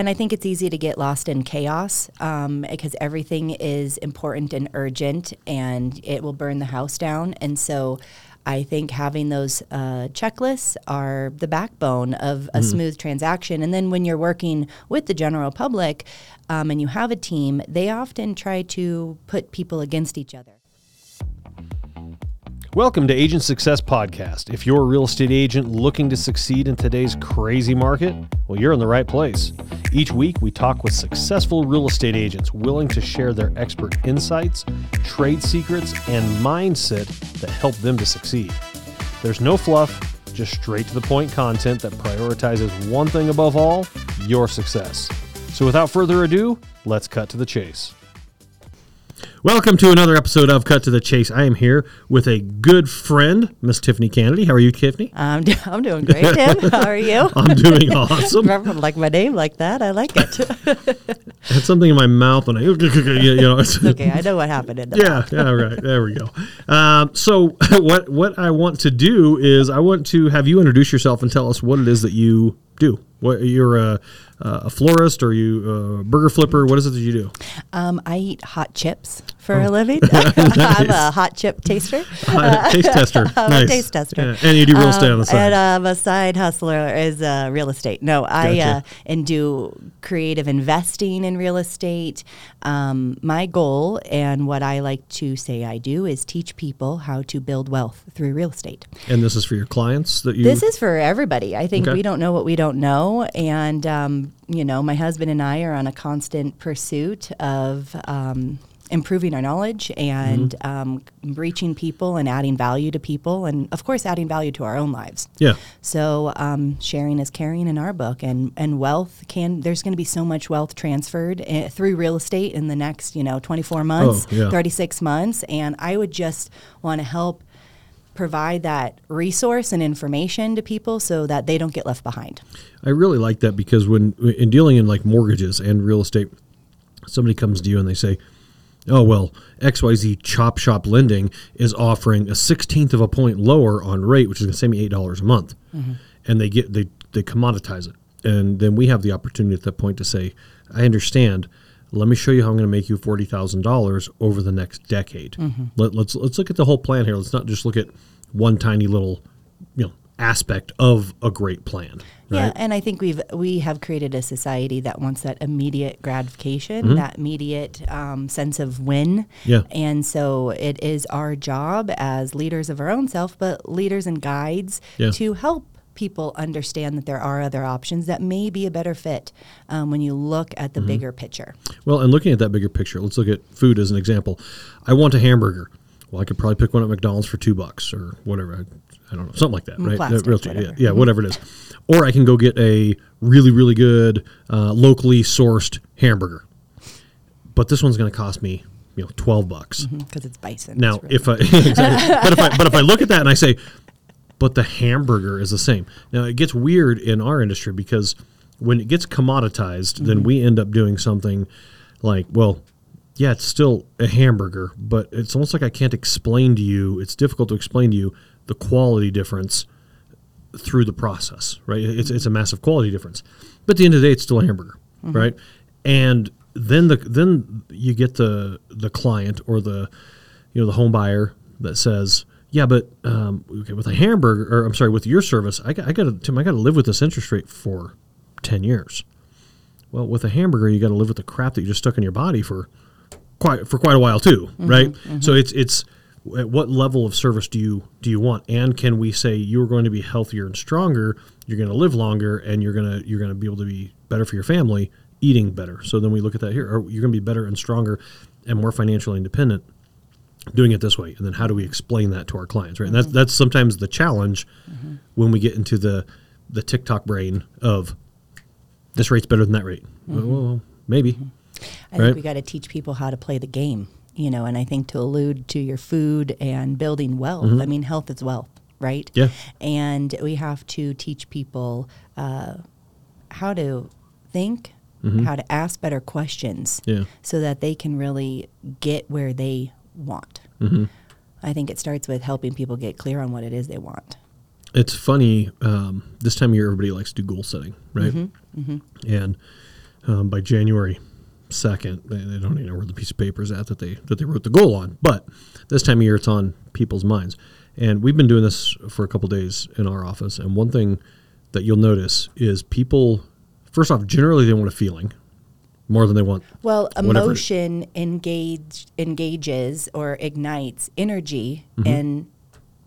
and I think it's easy to get lost in chaos um, because everything is important and urgent, and it will burn the house down. And so, I think having those uh, checklists are the backbone of a smooth transaction. And then when you're working with the general public um, and you have a team, they often try to put people against each other. Welcome to Agent Success Podcast. If you're a real estate agent looking to succeed in today's crazy market, well, you're in the right place. Each week, we talk with successful real estate agents willing to share their expert insights, trade secrets, and mindset that help them to succeed. There's no fluff, just straight to the point content that prioritizes one thing above all your success. So, without further ado, let's cut to the chase. Welcome to another episode of Cut to the Chase. I am here with a good friend, Miss Tiffany Kennedy. How are you, Tiffany? I'm, do- I'm doing great, Tim. How are you? I'm doing awesome. Remember, like my name like that. I like it. I had something in my mouth when I, you know, okay, I know what happened in the yeah, yeah, right. There we go. Um, so, what what I want to do is I want to have you introduce yourself and tell us what it is that you do. What you're a, a florist or you a burger flipper? What is it that you do? Um, I eat hot chips for Oh. a living. I'm a hot chip taster. Taste tester. I'm nice. a taste tester. Yeah, And you do real estate Um, on the side. And um, a side hustler is uh, real estate. No, I Gotcha. uh, and do creative investing in real estate. Um, my goal and what I like to say I do is teach people how to build wealth through real estate. and this is for your clients that you. This is for everybody. I think Okay. we don't know what we don't know. And, um, you know, my husband and I are on a constant pursuit of um, improving our knowledge and Mm-hmm. um, reaching people and adding value to people. And, of course, adding value to our own lives. yeah. So um, sharing is caring in our book, and and wealth can. There's going to be so much wealth transferred uh, through real estate in the next, you know, 24 months, Oh, yeah. 36 months, and I would just want to help provide that resource and information to people so that they don't get left behind. I really like that because when in dealing in like mortgages and real estate, somebody comes to you and they say, "Oh well, XYZ Chop Shop Lending is offering a sixteenth of a point lower on rate, which is going to save me eight dollars a month," mm-hmm. and they get they they commoditize it, and then we have the opportunity at that point to say, "I understand." Let me show you how I'm going to make you forty thousand dollars over the next decade. Mm-hmm. Let, let's let's look at the whole plan here. Let's not just look at one tiny little, you know, aspect of a great plan. Yeah, right? and I think we've we have created a society that wants that immediate gratification, that immediate um, sense of win. Mm-hmm. Yeah. and so it is our job as leaders of our own self, but leaders and guides Yeah. to help people understand that there are other options that may be a better fit um, when you look at Mm-hmm. the bigger picture. Well, and looking at that bigger picture, let's look at food as an example. I want a hamburger. Well, I could probably pick one at McDonald's for two bucks or whatever. I, I don't know, something like that, mm, right? plastic, real cheap, whatever. Yeah, yeah, whatever it is. Or I can go get a really, really good, uh, locally sourced hamburger. But this one's going to cost me, you know, twelve bucks. Mm-hmm, because it's bison. Now, It's really- if I exactly, but if I but if I look at that and I say, but the hamburger is the same. Now it gets weird in our industry because when it gets commoditized, then mm-hmm. we end up doing something like, well, yeah, it's still a hamburger, but it's almost like I can't explain to you. It's difficult to explain to you the quality difference through the process, right? It's it's a massive quality difference. But at the end of the day, it's still a hamburger, mm-hmm. right? And then the then you get the the client or the you know the home buyer that says, yeah, but um, okay, with a hamburger or I'm sorry, with your service, I got I got to Tim, I got to live with this interest rate for ten years. Well, with a hamburger, you got to live with the crap that you just stuck in your body for quite for quite a while too, mm-hmm, right? Mm-hmm. So it's it's at what level of service do you do you want, and can we say you're going to be healthier and stronger, you're going to live longer, and you're gonna you're gonna be able to be better for your family, eating better. So then we look at that here, or you're going to be better and stronger and more financially independent doing it this way. And then how do we explain that to our clients right? And that's mm-hmm. that's sometimes the challenge mm-hmm. when we get into the the tiktok brain of this rate's better than that rate. Well, mm-hmm. well, maybe. I Right. think we got to teach people how to play the game, you know, and I think to allude to your food and building wealth, I mean, health is wealth, right? Mm-hmm. Yeah. And we have to teach people uh, how to think, how to ask better questions Mm-hmm. Yeah. so that they can really get where they want. Mm-hmm. I think it starts with helping people get clear on what it is they want. it's funny um, this time of year everybody likes to do goal setting right and um, by January second. They, they don't even know where the piece of paper is at that they that they wrote the goal on. But this time of year, it's on people's minds, and we've been doing this for a couple days in our office. And one thing that you'll notice is people, first off, generally they want a feeling more than they want. Well, emotion engage, engages or ignites energy, mm-hmm. and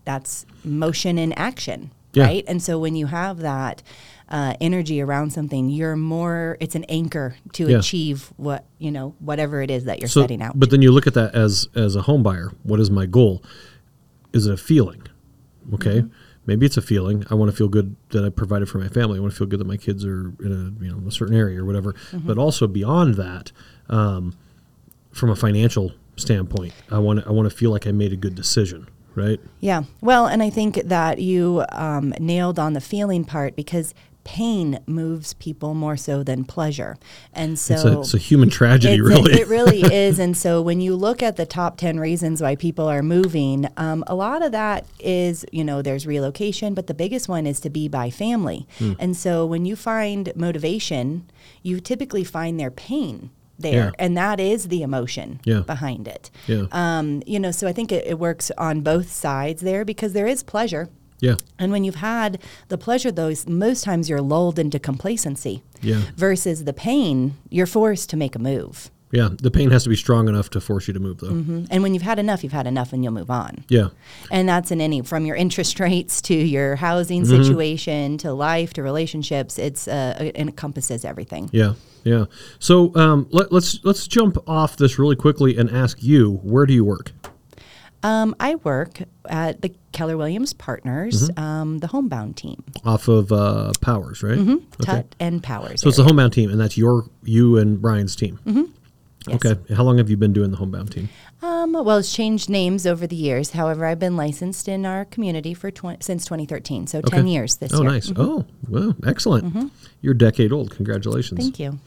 that's motion in action, Yeah. right? And so when you have that uh, energy around something, you're more. It's an anchor to Yeah. achieve what you know, whatever it is that you're So, setting out. but then you look at that as as a home buyer. What is my goal? Is it a feeling? Okay, Mm-hmm. maybe it's a feeling. I want to feel good that I provided for my family. I want to feel good that my kids are in a you know a certain area or whatever. Mm-hmm. But also beyond that, um, from a financial standpoint, I want I want to feel like I made a good decision. Right? Yeah. Well, and I think that you um, nailed on the feeling part because pain moves people more so than pleasure. And so It's a, it's a human tragedy, really. It really is. And so when you look at the top 10 reasons why people are moving, um, a lot of that is, you know, there's relocation, but the biggest one is to be by family. Hmm. And so when you find motivation, you typically find their pain there. Yeah. And that is the emotion Yeah. behind it. yeah, Um, you know, so I think it, it works on both sides there because there is pleasure. Yeah, And when you've had the pleasure, those most times you're lulled into complacency. yeah, Versus the pain, you're forced to make a move. yeah. The pain has to be strong enough to force you to move, though. Mhm. And when you've had enough, you've had enough, and you'll move on. Yeah, And that's in any from your interest rates to your housing Mm-hmm. situation to life to relationships. It's uh, it encompasses everything. Yeah, yeah. So um, let, let's let's jump off this really quickly and ask you, where do you work? Um, I work at the Keller Williams Partners, Mm-hmm. um, the homebound team, Off of uh, Powers, right? Okay. Tutt and Powers. So it's the homebound team, and that's your you and Brian's team. Mm-hmm. Yes. Okay. How long have you been doing the homebound team? Um, well, it's changed names over the years. However, I've been licensed in our community for twen- since 2013, so 10 years this oh, year. nice. Oh, well, excellent. You're a decade old. Congratulations. Thank you.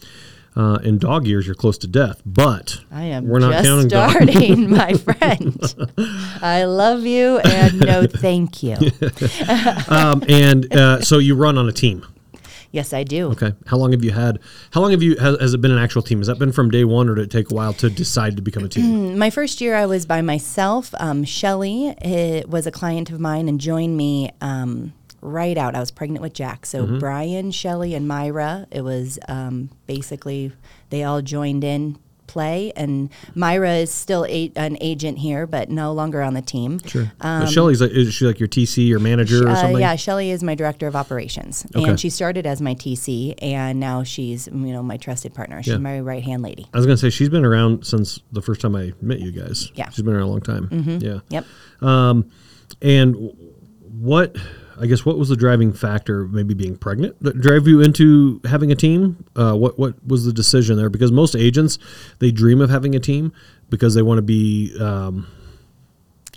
Uh, in dog years, you're close to death, but I am we're not just counting dog. starting, my friend. I love you and no thank you. um, and uh, so you run on a team. Yes, I do. Okay. How long have you had? How long have you has, has it been an actual team? Has that been from day one, or did it take a while to decide to become a team? My first year, I was by myself. Um, Shelly eh, was a client of mine and joined me um, right out. I was pregnant with Jack. So Mm-hmm. Brian, Shelly, and Myra, it was um, basically they all joined in play. And Myra is still a, an agent here, but no longer on the team. Sure. Uh, Shelly's like, is she like your TC or manager or Uh, something? yeah, Shelly is my director of operations, Okay. and she started as my TC, and now she's you know my trusted partner. She's Yeah. my right hand lady. I was gonna say she's been around since the first time I met you guys. Yeah. She's been around a long time. Yeah. Yep. And what I guess what was the driving factor, maybe being pregnant, that drove you into having a team? Uh, what what was the decision there? Because most agents they dream of having a team because they want to be, um,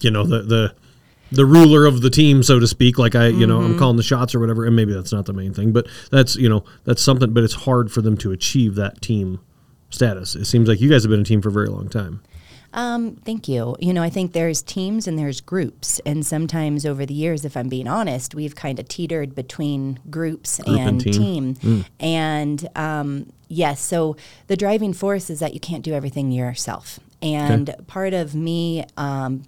you know, the the the ruler of the team, so to speak. Like I, you know, I'm calling the shots or whatever. And maybe that's not the main thing, but that's you know that's something. But it's hard for them to achieve that team status. It seems like you guys have been a team for a very long time. Um, thank you. You know, I think there's teams and there's groups, and sometimes over the years, if I'm being honest, we've kind of teetered between groups Group and and, team. team. And um, yes, so the driving force is that you can't do everything yourself. And part of me um,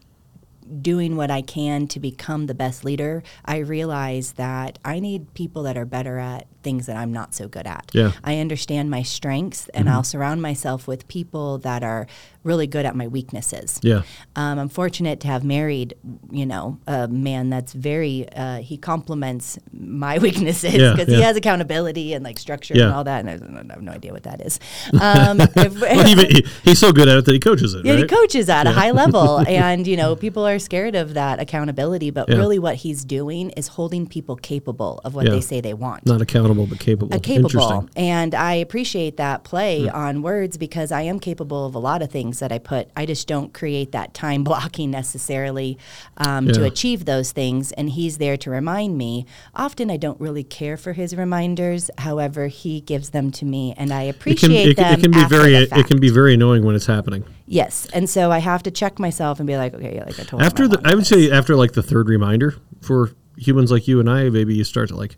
doing what I can to become the best leader, I realize that I need people that are better at things that I'm not so good at. Yeah. I understand my strengths and I'll surround myself with people that are really good at my weaknesses. Yeah. Um, I'm fortunate to have married, you know, a man that's very, uh, he complements my weaknesses because yeah. he has accountability and like structure Yeah. and all that. And I have no idea what that is. Um, if- Well, even, he, he's so good at it that he coaches it. yeah, he coaches at a high level, and you know people are scared of that accountability. But Yeah. really, what he's doing is holding people capable of what Yeah. they say they want. Not accountable, but capable. Uh, capable, and I appreciate that play on words because I am capable of a lot of things that I put. I just don't create that time blocking necessarily um, to achieve those things, and he's there to remind me. Often, I don't really care for his reminders. However, he gives them to me, and I It can, appreciate it, can- them. it can be very it can be very annoying when it's happening. Yes, and so I have to check myself and be like, okay, like I told you. After the, I would this. say after like the third reminder for humans like you and I, maybe you start to like,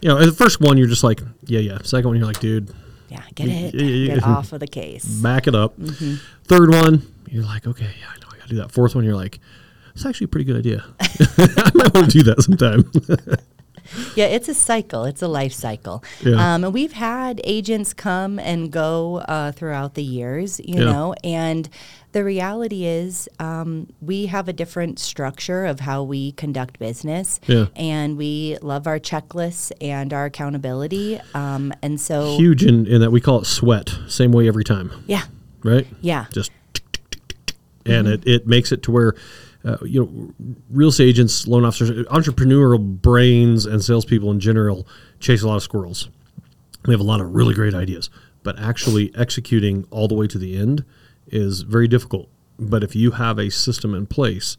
you know, the first one you're just like, yeah, yeah. Second one you're like, dude, Yeah, get it. Get off of the case. Back it up. Mm-hmm. Third one, you're like, okay, yeah, I know I got to do that. Fourth one, you're like, it's actually a pretty good idea. I might want to do that sometime. Yeah, it's a cycle. It's a life cycle. Yeah. Um, and we've had agents come and go uh, throughout the years, you Yeah. know, and the reality is um, we have a different structure of how we conduct business. Yeah. And we love our checklists and our accountability. Um, and so, Huge in, in that we call it sweat, same way every time, yeah, right? yeah. just and it, it makes it to where uh, you know real estate agents loan officers entrepreneurial brains and salespeople in general chase a lot of squirrels we have a lot of really great ideas but actually executing all the way to the end is very difficult. But if you have a system in place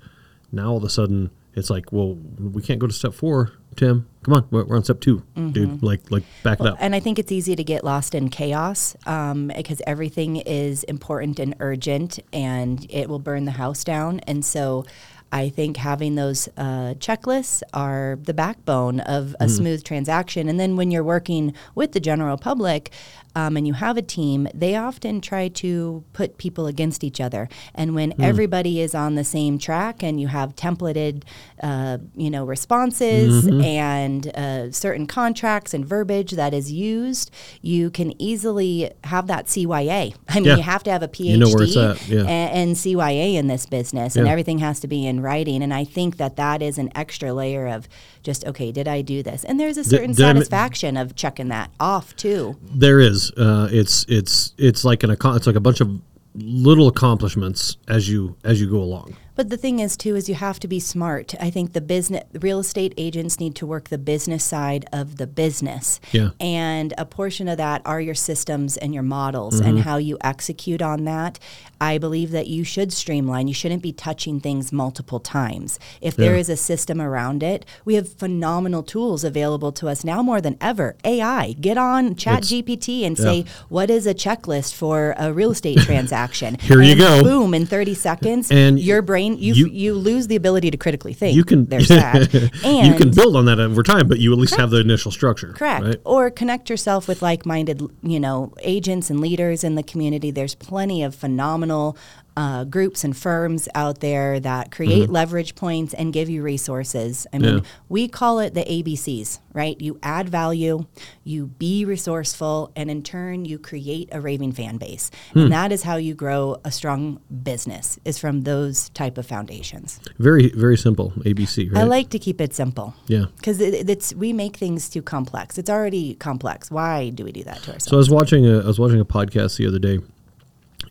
now all of a sudden it's like well we can't go to step four tim. Come on we're, on step 2 dude. Like like back it up. And I think it's easy to get lost in chaos um, because everything is important and urgent and it will burn the house down. And so I think having those uh, checklists are the backbone of a smooth transaction. And then when you're working with the general public um, and you have a team, they often try to put people against each other. And when everybody is on the same track and you have templated, uh, you know, responses and uh, certain contracts and verbiage that is used, you can easily have that CYA. I mean, Yeah. you have to have a PhD You know where it's at, yeah. a- and, CYA in this business, and everything has to be in writing. And I think that that is an extra layer of just okay, did I do this? And there's a certain did ma- satisfaction of checking that off too. There is. Uh, it's it's it's like an it's like a bunch of little accomplishments as you as you go along. But the thing is, too, is you have to be smart. I think the business, real estate agents need to work the business side of the business. Yeah. And a portion of that are your systems and your models Mm-hmm. and how you execute on that. I believe that you should streamline. You shouldn't be touching things multiple times. If there Yeah. is a system around it, we have phenomenal tools available to us now more than ever. AI, get on Chat It's- GPT and yeah. say, what is a checklist for a real estate transaction? Here you go. Boom, in 30 seconds, And your brain you, you- you lose the ability to critically think. You can there's that, and you can build on that over time, but you at least have the initial structure. correct Right? or connect yourself with like-minded you know agents and leaders in the community. There's plenty of phenomenal. Uh, groups and firms out there that create leverage points and give you resources. I mean, Mm-hmm. Yeah. we call it the ABCs, right? You add value, you be resourceful, and in turn, you create a raving fan base. Hmm. And that is how you grow a strong business, is from those type of foundations. Very very simple ABC. Right? I like to keep it simple. Yeah. Because it, it's we make things too complex. It's already complex. Why do we do that to ourselves? So I was watching a I was watching a podcast the other day,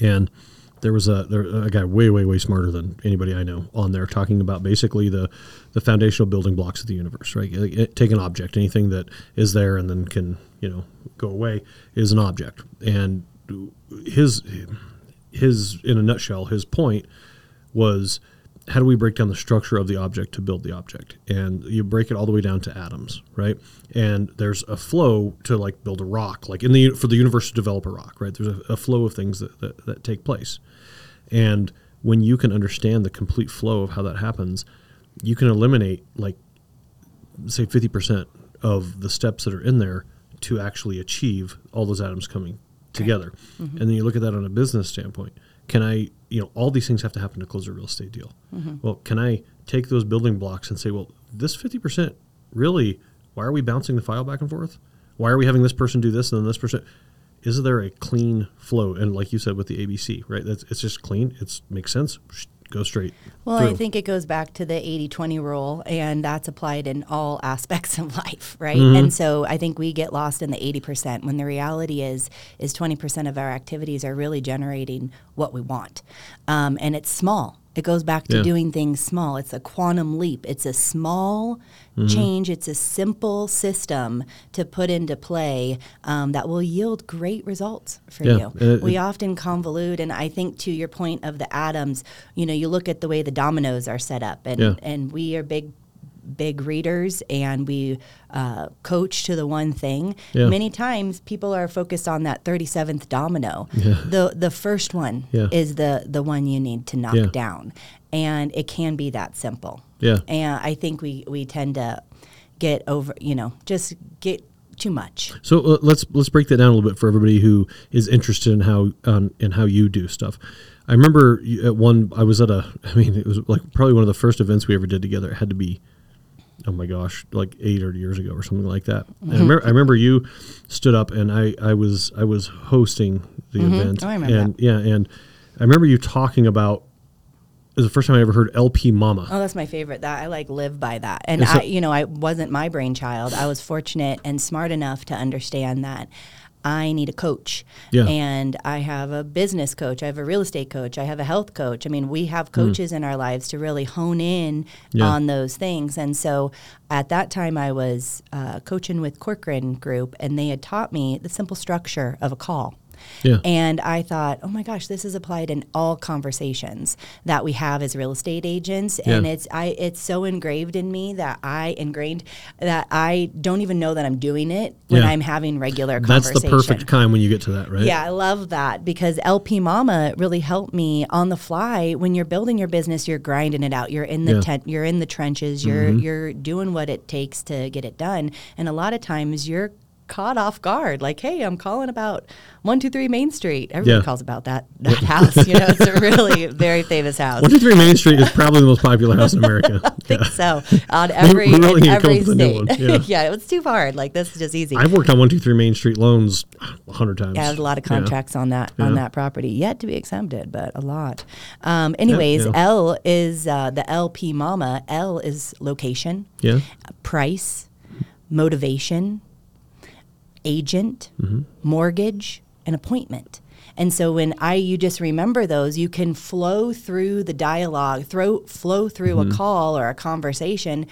and there was a there, a guy way way way smarter than anybody I know on there talking about basically the the foundational building blocks of the universe. Right, Like, it- take an object, anything that is there and then can you know go away is an object, and his his in a nutshell his point was how do we break down the structure of the object to build the object? And you break it all the way down to atoms right? And there's a flow to like build a rock like in the for the universe to develop a rock right? There's a, a flow of things that, that, that take place. And when you can understand the complete flow of how that happens you can eliminate like say 50% of the steps that are in there to actually achieve all those atoms coming together. Mm-hmm. And then you look at that on a business standpoint. Can I, you know, all these things have to happen to close a real estate deal. Mm-hmm. Well, can I take those building blocks and say, well, this 50% really, why are we bouncing the file back and forth? Why are we having this person do this and then this person? Is there a clean flow? And like you said with the ABC, right? That's, it's just clean. It's makes sense. Go straight. well, I think it goes back to the 80-20 rule, and that's applied in all aspects of life, right? Mm-hmm. And so I think we get lost in the 80% when the reality is is 20% of our activities are really generating what we want, um, and it's small. It goes back to Yeah. doing things small. It's a quantum leap. It's a small Mm-hmm. change. It's a simple system to put into play um, that will yield great results for Yeah, you. it- we often convolute, and I think to your point of the atoms, you know, you look at the way the dominoes are set up, and Yeah. and we are big big readers and we uh, coach to the one thing Yeah. many times people are focused on that 37th domino the the first one Yeah. is the the one you need to knock Yeah. down and it can be that simple Yeah. and i think we we tend to get over you know just get too much. So uh, let's let's break that down a little bit for everybody who is interested in how um, in how you do stuff. I remember at one I was at a I mean it was like probably one of the first events we ever did together. It had to be oh my gosh like eight or years ago or something like that. And I, mm-hmm. remember, I remember you stood up and I I was I was hosting the mm-hmm. event Oh, I remember and yeah and I remember you talking about it was the first time I ever heard LP Mama. Oh, that's my favorite. That I like live by that. And And so- I, you know, I wasn't my brainchild. I was fortunate and smart enough to understand that I need a coach. Yeah. And I have a business coach. I have a real estate coach. I have a health coach. I mean, we have coaches in our lives to really hone in Hmm. Yeah. on those things. And so at that time, I was uh, coaching with Corcoran Group, and they had taught me the simple structure of a call. Yeah. And I thought, oh my gosh, this is applied in all conversations that we have as real estate agents. And it's I it's so engraved in me that I ingrained that I don't even know that I'm doing it when Yeah. I'm having regular That's the perfect kind when you get to that, right? Yeah, I love that because LP Mama really helped me on the fly. When you're building your business, you're grinding it out. You're in the Yeah. tent, you're in the trenches. You're mm-hmm. you're doing what it takes to get it done. And a lot of times you're caught off guard. Like, hey, I'm calling about one two three Main Street. Everybody Yeah. calls about that that house. You know, it's a really very famous house. One two three Main Street is probably the most popular house in America. I think so. On every we really every up with a new state. yeah. yeah, it's too hard. Like this is just easy. I've worked on one two three Main Street loans a hundred times. Yeah, there's a lot of contracts on that on that property yet to be exempted, but a lot. Um, anyways. L is uh, the LP Mama. L is location, Yeah. price, motivation, agent, Mm-hmm. mortgage, and appointment. And so when I you just remember those, you can flow through the dialogue, throw flow through Mm-hmm. a call or a conversation.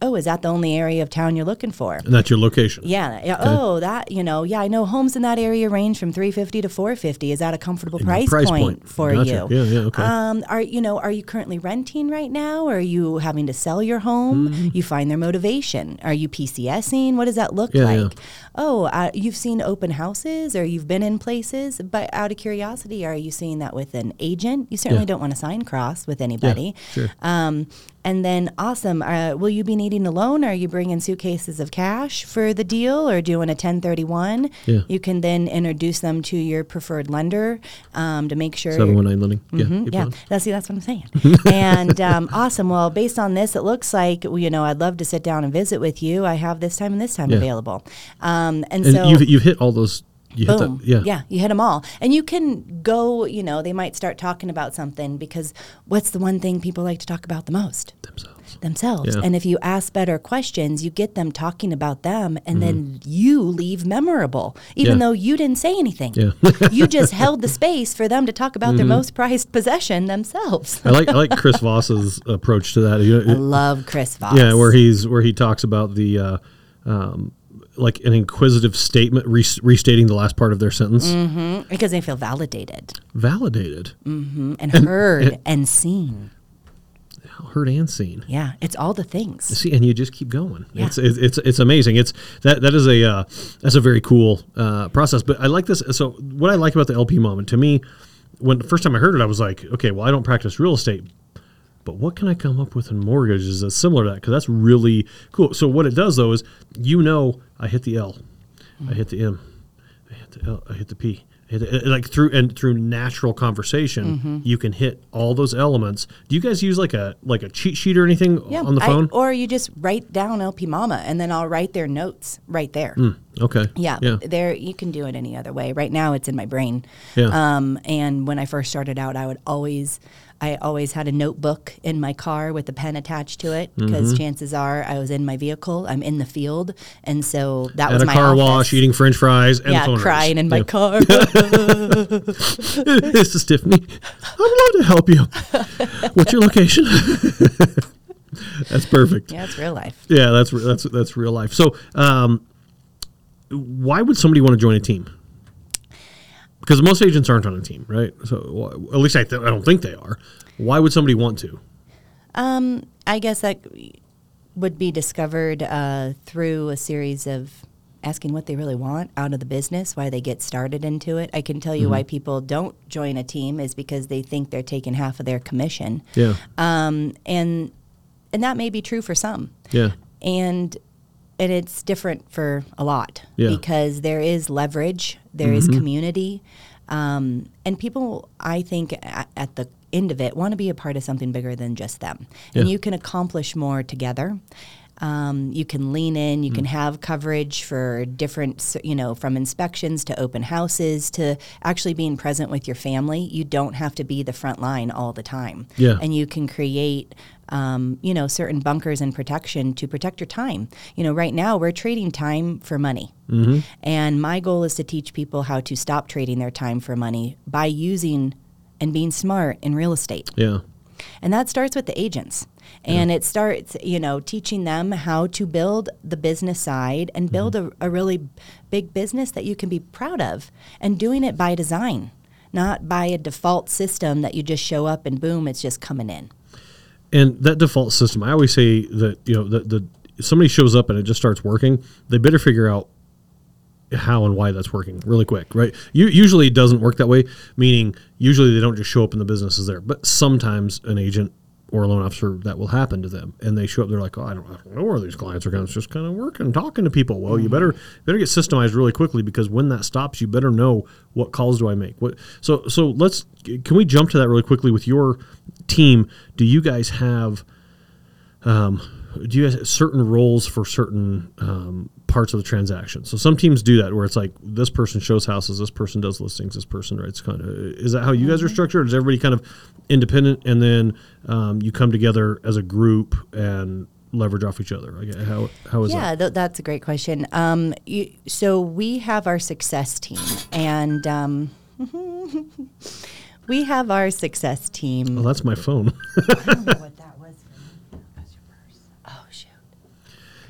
Oh, is that the only area of town you're looking for? And that's your location. Yeah. yeah. Oh, that you know. Yeah, I know homes in that area range from three fifty to four fifty. Is that a comfortable price, price point, point. for Gotcha. you? Yeah, yeah, okay. Um, are you know? Are you currently renting right now? Or Are you having to sell your home? Mm-hmm. You find their motivation. Are you PCSing? What does that look Yeah, like? yeah. Oh, uh, you've seen open houses, or you've been in places. But out of curiosity, are you seeing that with an agent? You certainly Yeah. don't want to sign cross with anybody. sure. Um, and then, awesome. Uh, will you be needing a loan? Are you bringing suitcases of cash for the deal or doing a 1031? Yeah. You can then introduce them to your preferred lender um, to make sure. Seven one nine lending. Yeah. Mhm, keep yeah, that's see, that's what I'm saying. and um, awesome. Well, based on this, it looks like you know I'd love to sit down and visit with you. I have this time and this time Yeah. available. Um, and, And so you've you've hit all those. You hit Boom. that. Yeah. yeah, you hit them all. And you can go, you know, they might start talking about something because what's the one thing people like to talk about the most? Themselves. Themselves. Yeah. And if you ask better questions, you get them talking about them, and then Mm-hmm. you leave memorable, even Yeah. though you didn't say anything. Yeah. Mm-hmm. you just held the space for them to talk about their most prized possession themselves. I like I like Chris Voss's approach to that. You I love Chris Voss. yeah, where he's where he talks about the. Uh, um, like an inquisitive statement, res- restating the last part of their sentence. Mm. because they feel validated Validated, and heard and seen. heard and seen. Yeah, it's all the things. See, and you just keep going. Yeah. It's, it's it's it's amazing. It's that that is a uh, that's a very cool uh, process. But I like this. So what I like about the LP Mama to me, when the first time I heard it, I was like, okay, well, I don't practice real estate, but what can I come up with in mortgages that's similar to that? Because that's really cool. So what it does though is, you know, I hit the L, I hit the M, I hit the L, I hit the P. I hit the- Like through and through natural conversation, Mm-hmm. you can hit all those elements. Do you guys use like a like a cheat sheet or anything Yeah, on the I- phone? or you just write down LP Mama, and then I'll write their notes right there. Okay. Yeah. Yeah. there you can do it any other way. Right now, it's in my brain. Yeah. Um, and when I first started out, I would always, I always had a notebook in my car with a pen attached to it because Mm-hmm. chances are I was in my vehicle, I'm in the field, and so that At was a my car office. wash, eating French fries, and yeah, crying in my Yeah. car. this is Tiffany. I would love to help you. What's your location? that's perfect. yeah, it's real life. Yeah, that's that's that's real life. So, um, why would somebody want to join a team? Because most agents aren't on a team, right? So, wh- at least I, th- I don't think they are. Why would somebody want to? Um, I guess that would be discovered uh, through a series of asking what they really want out of the business, why they get started into it. I can tell you Mm-hmm. why people don't join a team is because they think they're taking half of their commission, Yeah, um, and and that may be true for some. yeah, And and it's different for a lot Yeah. because there is leverage, there is community, um, and people. I think at, at the end of it want to be a part of something bigger than just them, and you can accomplish more together. Um, you can lean in. You can have coverage for different, you know, from inspections to open houses to actually being present with your family. You don't have to be the front line all the time. Yeah. And you can create, um, you know, certain bunkers and protection to protect your time. You know, right now we're trading time for money. Mm-hmm. And my goal is to teach people how to stop trading their time for money by using and being smart in real estate. Yeah. And that starts with the agents. And it starts, you know, teaching them how to build the business side and build a, a really big business that you can be proud of and doing it by design, not by a default system that you just show up and boom, it's just coming in. And that default system, I always say that you know the the somebody shows up and it just starts working, they better figure out how and why that's working really quick, right? You, usually it doesn't work that way, meaning usually they don't just show up and the business is there. But sometimes an agent or a loan officer that will happen to them, and they show up, they're like, "Oh, I don't, I don't know where these clients are going. It's just kind of working, talking to people." Well, you better better get systemized really quickly because when that stops, you better know what calls do I make. What so so let's can we jump to that really quickly with your team? Do you guys have um, do you have certain roles for certain um, parts of the transaction? So some teams do that where it's like this person shows houses, this person does listings, this person writes kind of. Is that how you guys are structured? Is everybody kind of independent and then um, you come together as a group and leverage off each other? Like, how how is yeah, that? th- that's a great question. Um, you, so we have our success team, and um, we have our success team. Well, that's my phone. I don't know what that was. Oh shoot!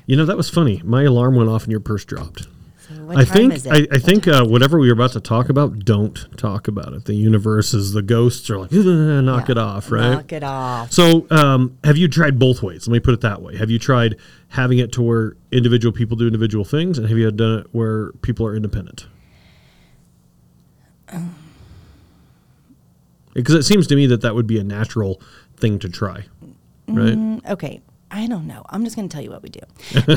You know that was funny. My alarm went off and your purse dropped. So I think? I, I think uh, whatever we were about to talk about, don't talk about it. The universe is the ghosts are like knock Yeah. it off, right? Knock it off. So, um, have you tried both ways? Let me put it that way. Have you tried having it to where individual people do individual things, and have you done it where people are independent? Because it seems to me that that would be a natural thing to try, right? Mm, Okay, I don't know. I'm just going to tell you what we do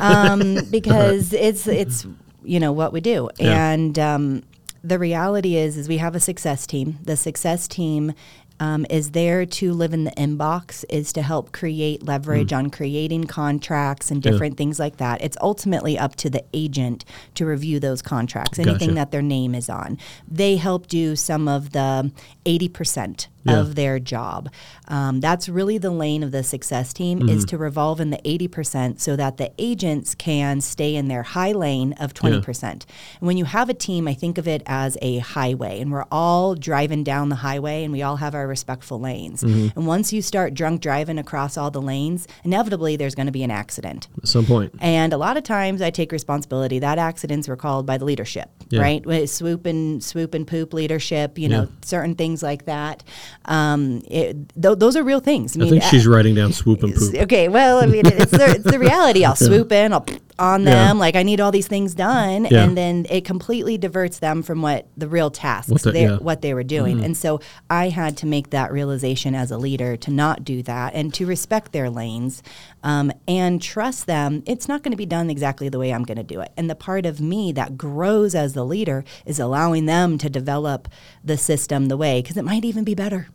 um, because it's it's you know what we do, Yeah. and um, the reality is is we have a success team. The success team. Um, is there to live in the inbox is to help create leverage on creating contracts and Mm. Yeah. different things like that. It's ultimately up to the agent to review those contracts, anything Gotcha. that their name is on. They help do some of the 80% Yeah. of their job. Um, that's really the lane of the success team Mm-hmm. is to revolve in the 80% so that the agents can stay in their high lane of 20%. And when you have a team, I think of it as a highway and we're all driving down the highway and we all have our respectful lanes. Mm-hmm. And once you start drunk driving across all the lanes, inevitably there's going to be an accident. At some point. And a lot of times I take responsibility. That accidents were called by the leadership, Yeah. right? With Swoop and swoop and poop leadership, you know, Yeah. certain things like that. Um, it, th- those are real things. I think uh, she's writing down swoop and poop. Okay, well, I mean, it's the, it's the reality. I'll swoop in, I'll on Yeah. them, like I need all these things done, Yeah. and then it completely diverts them from what the real tasks, What the- they- yeah. Mm-hmm. what they were doing. And so I had to make that realization as a leader to not do that and to respect their lanes um, and trust them. It's not going to be done exactly the way I'm going to do it. And the part of me that grows as the leader is allowing them to develop the system the way, because it might even be better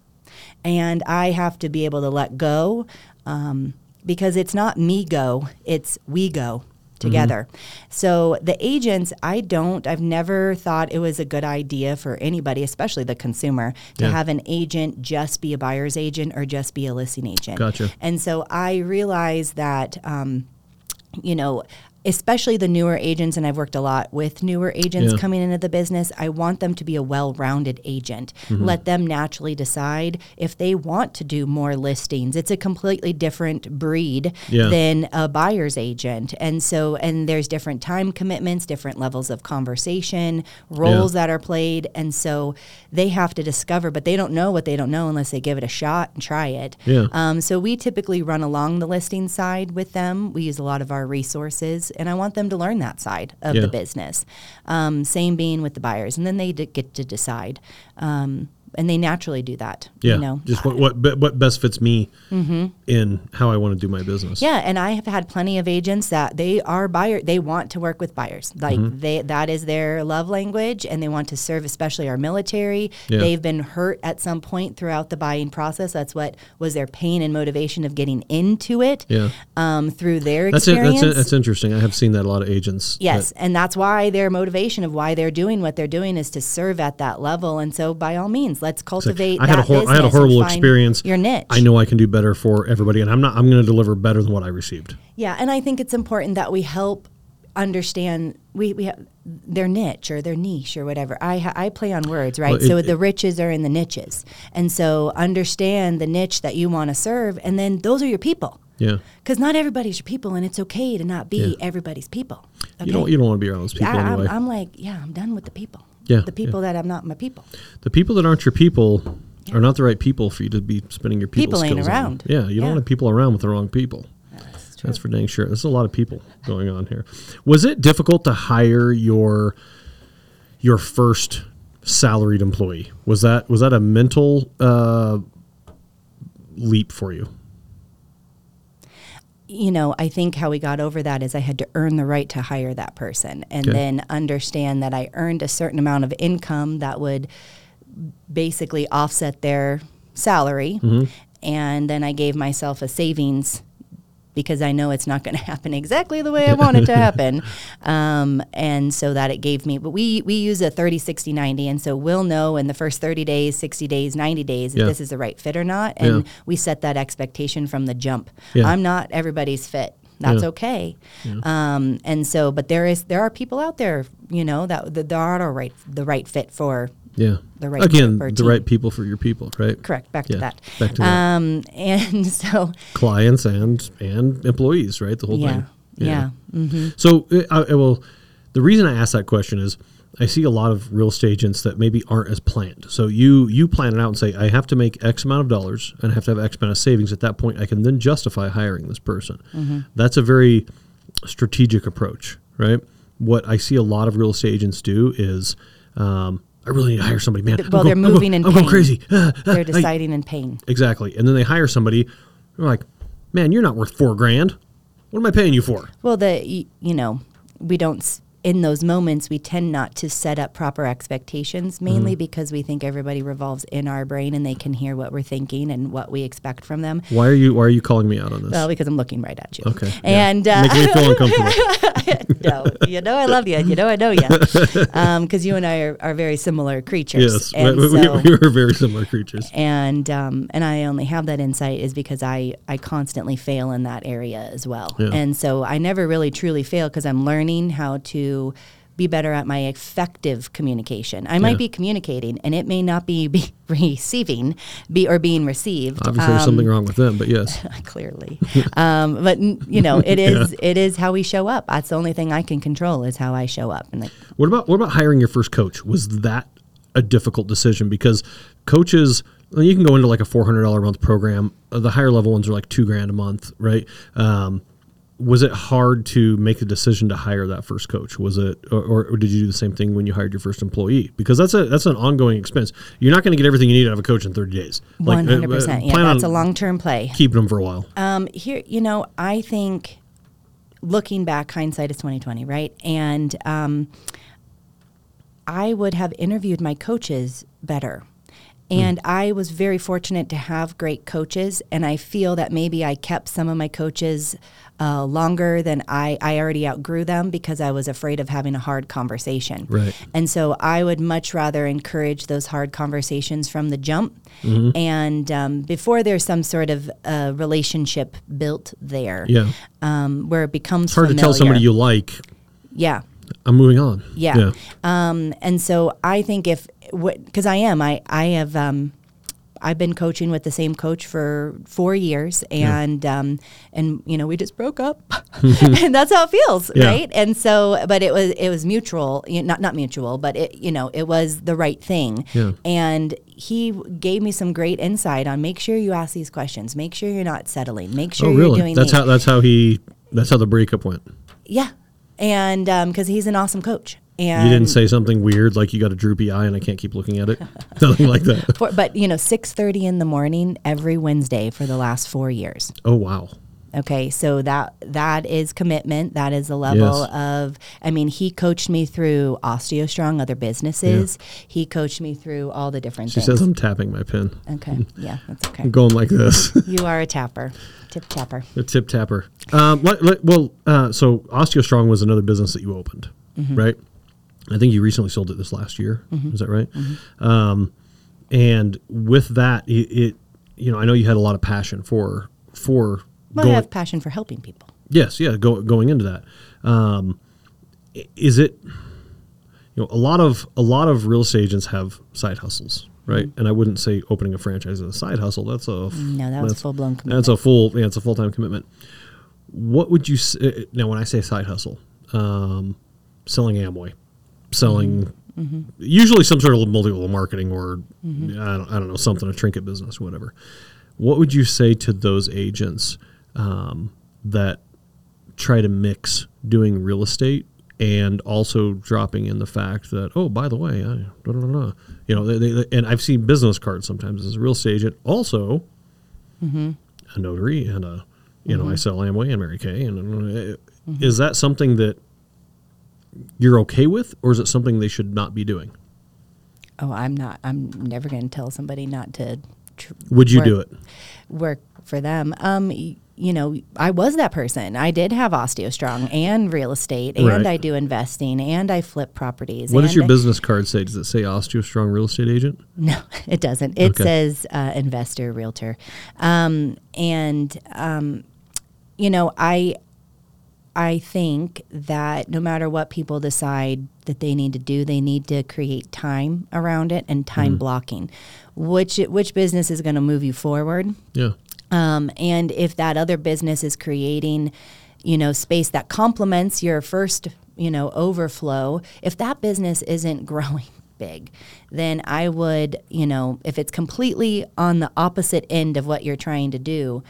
and I have to be able to let go um, because it's not me go, it's we go together. So the agents, I don't, I've never thought it was a good idea for anybody, especially the consumer, to Yeah. have an agent just be a buyer's agent or just be a listing agent. Gotcha. And so I realized that. Um, you know, especially the newer agents, and I've worked a lot with newer agents Yeah. coming into the business, I want them to be a well rounded agent. Mm-hmm. Let them naturally decide if they want to do more listings. It's a completely different breed Yeah. than a buyer's agent. And so, and there's different time commitments, different levels of conversation, roles that are played. And so they have to discover, but they don't know what they don't know unless they give it a shot and try it. Yeah. Um, so we typically run along the listing side with them. We use a lot of our resources, and I want them to learn that side of Yeah. the business. Um, same being with the buyers, and then they d- get to decide. Um, and they naturally do that. Yeah. You know, just what what what best fits me in how I want to do my business. Yeah, and I have had plenty of agents that they are buyer. They want to work with buyers. Like Mm-hmm. they that is their love language, and they want to serve, especially our military. Yeah. They've been hurt at some point throughout the buying process. That's what was their pain and motivation of getting into it. Yeah. Um, through their That's it. experience. That's it. That's interesting. I have seen that a lot of agents. Yes, that- and that's why their motivation of why they're doing what they're doing is to serve at that level. And so, by all means, let's it's like, cultivate. I had a hor- I had a horrible experience. Your niche. I know I can do better for everybody, and I'm not. I'm going to deliver better than what I received. Yeah, and I think it's important that we help understand we, we have their niche or their niche or whatever. I I play on words, right? Well, it- so the riches are in the niches, and so understand the niche that you want to serve, and then those are your people. Yeah. Because not everybody's your people, and it's okay to not be Yeah. everybody's people. You don't. You don't want to be around those people I, anyway. I'm, I'm like, yeah, I'm done with the people. Yeah, the people that I'm not my people. the people that aren't your people are not the right people for you to be spending your people, People ain't skills on. around. Yeah, you don't want people around with the wrong people. That's for dang sure. There's a lot of people going on here. Was it difficult to hire your your first salaried employee? Was that was that a mental uh, leap for you? You know, I think how we got over that is I had to earn the right to hire that person and Okay. then understand that I earned a certain amount of income that would basically offset their salary. Mm-hmm. And then I gave myself a savings because I know it's not going to happen exactly the way I want it to happen. Um, and so that it gave me, but we, we use a 30, 60, 90. And so we'll know in the first 30 days, 60 days, 90 days if this is the right fit or not. And Yeah. we set that expectation from the jump. Yeah. I'm not everybody's fit. That's Yeah. okay. Um, and so, but there is there are people out there, you know, that, that are the right the right fit for Yeah. The right Again, the right people for your people, right? correct. Back Yeah, to that. back to that. um, and so Clients and and employees, right? The whole yeah, thing. yeah, hmm So, uh, I, I will. The reason I ask that question is, I see a lot of real estate agents that maybe aren't as planned. So you you plan it out and say, I have to make X amount of dollars and I have to have X amount of savings. At that point, I can then justify hiring this person. Mm-hmm. That's a very strategic approach, right? What I see a lot of real estate agents do is. Um, I really need to hire somebody, man. Well, I'm they're I'm moving in I'm going pain. crazy. Ah, ah, they're I- deciding in pain. Exactly. And then they hire somebody. They're like, man, you're not worth four grand. What am I paying you for? Well, the you know we don't in those moments we tend not to set up proper expectations mainly Mm-hmm. because we think everybody revolves in our brain and they can hear what we're thinking and what we expect from them. Why are you Why are you calling me out on this? Well, because I'm looking right at you. okay. yeah. And uh, making me feel uncomfortable. no, you know I love you. You know I know you. Because you and I are, are very similar creatures. yes, And we, we, so, we were very similar creatures. and um, and I only have that insight is because I I constantly fail in that area as well. Yeah. And so I never really truly fail because I'm learning how to be better at my effective communication. I might be communicating and it may not be, be receiving be or being received. Obviously, there's Um, something wrong with them, but yes. clearly um, but you know it is it is how we show up that's the only thing i can control is how i show up and like What about what about hiring your first coach? Was that a difficult decision? Because coaches, well, you can go into like a four hundred dollar a month program. The higher level ones are like two grand a month, right? Um, was it hard to make a decision to hire that first coach? Was it, or, or did you do the same thing when you hired your first employee? Because that's a that's an ongoing expense. You're not going to get everything you need out of a coach in thirty days. Like, uh, 100% yeah that's a long-term play keeping them for a while. um, here you know i think looking back hindsight is 2020 right and um, i would have interviewed my coaches better and I was very fortunate to have great coaches, and I feel that maybe I kept some of my coaches uh, longer than I, I already outgrew them because I was afraid of having a hard conversation. Right. And so I would much rather encourage those hard conversations from the jump. And um, before there's some sort of uh, relationship built there, Yeah, um, where it becomes it's hard to tell somebody you like. yeah. I'm moving on. Yeah. Um, and so I think if because I am I I have um, I've been coaching with the same coach for four years, and um, and you know we just broke up, and that's how it feels, Yeah. right? And so, but it was it was mutual, you know, not not mutual, but it you know it was the right thing, Yeah. and he gave me some great insight on make sure you ask these questions, make sure you're not settling, make sure oh, you're really? doing That's these. how that's how he that's how the breakup went. Yeah, and because he's an awesome coach, and You didn't say something weird like you got a droopy eye and I can't keep looking at it. Nothing like that. For, but you know, six thirty in the morning every Wednesday for the last four years. Oh wow. Okay, so that that is commitment. That is a level Yes. of. I mean, he coached me through OsteoStrong, other businesses. He coached me through all the different She things. says I'm tapping my pen. okay, yeah, that's okay. I'm going like this. You are a tapper, tip tapper. a tip tapper. Um, let- let- well, uh, so OsteoStrong was another business that you opened, Mm-hmm. right? I think you recently sold it this last year. Is that right? Um, and with that, it, it, you know, I know you had a lot of passion for for Well, I have passion for helping people. Yes, yeah, go, going into that. Um, is it you know a lot of a lot of real estate agents have side hustles, right? And I wouldn't say opening a franchise is a side hustle. That's a No, that that's- full-blown That's a full yeah, it's a full time commitment. What would you s- uh, now when I say side hustle? Um, selling Amway, selling usually some sort of multi-level marketing or I, don't, I don't know something a trinket business, whatever. What would you say to those agents um, that try to mix doing real estate and also dropping in the fact that oh by the way I you know they, they, and I've seen business cards sometimes as a real estate agent also a notary and a you know I sell Amway and Mary Kay and uh, is that something that you're okay with or is it something they should not be doing Oh, I'm not. I'm never going to tell somebody not to. Tr- would you work- do it Work for them. Um, you know, I was that person. I did have OsteoStrong and real estate, and Right. I do investing, and I flip properties. what does your I- business card say does it say Osteo Strong Real Estate Agent No, it doesn't. It Okay. says uh, investor, realtor, um, and um, you know, I I think that no matter what people decide that they need to do, they need to create time around it and time Mm-hmm. blocking. Which which business is going to move you forward? yeah Um, and if that other business is creating, you know, space that complements your first, you know, overflow, if that business isn't growing big, then I would, you know, if it's completely on the opposite end of what you're trying to do,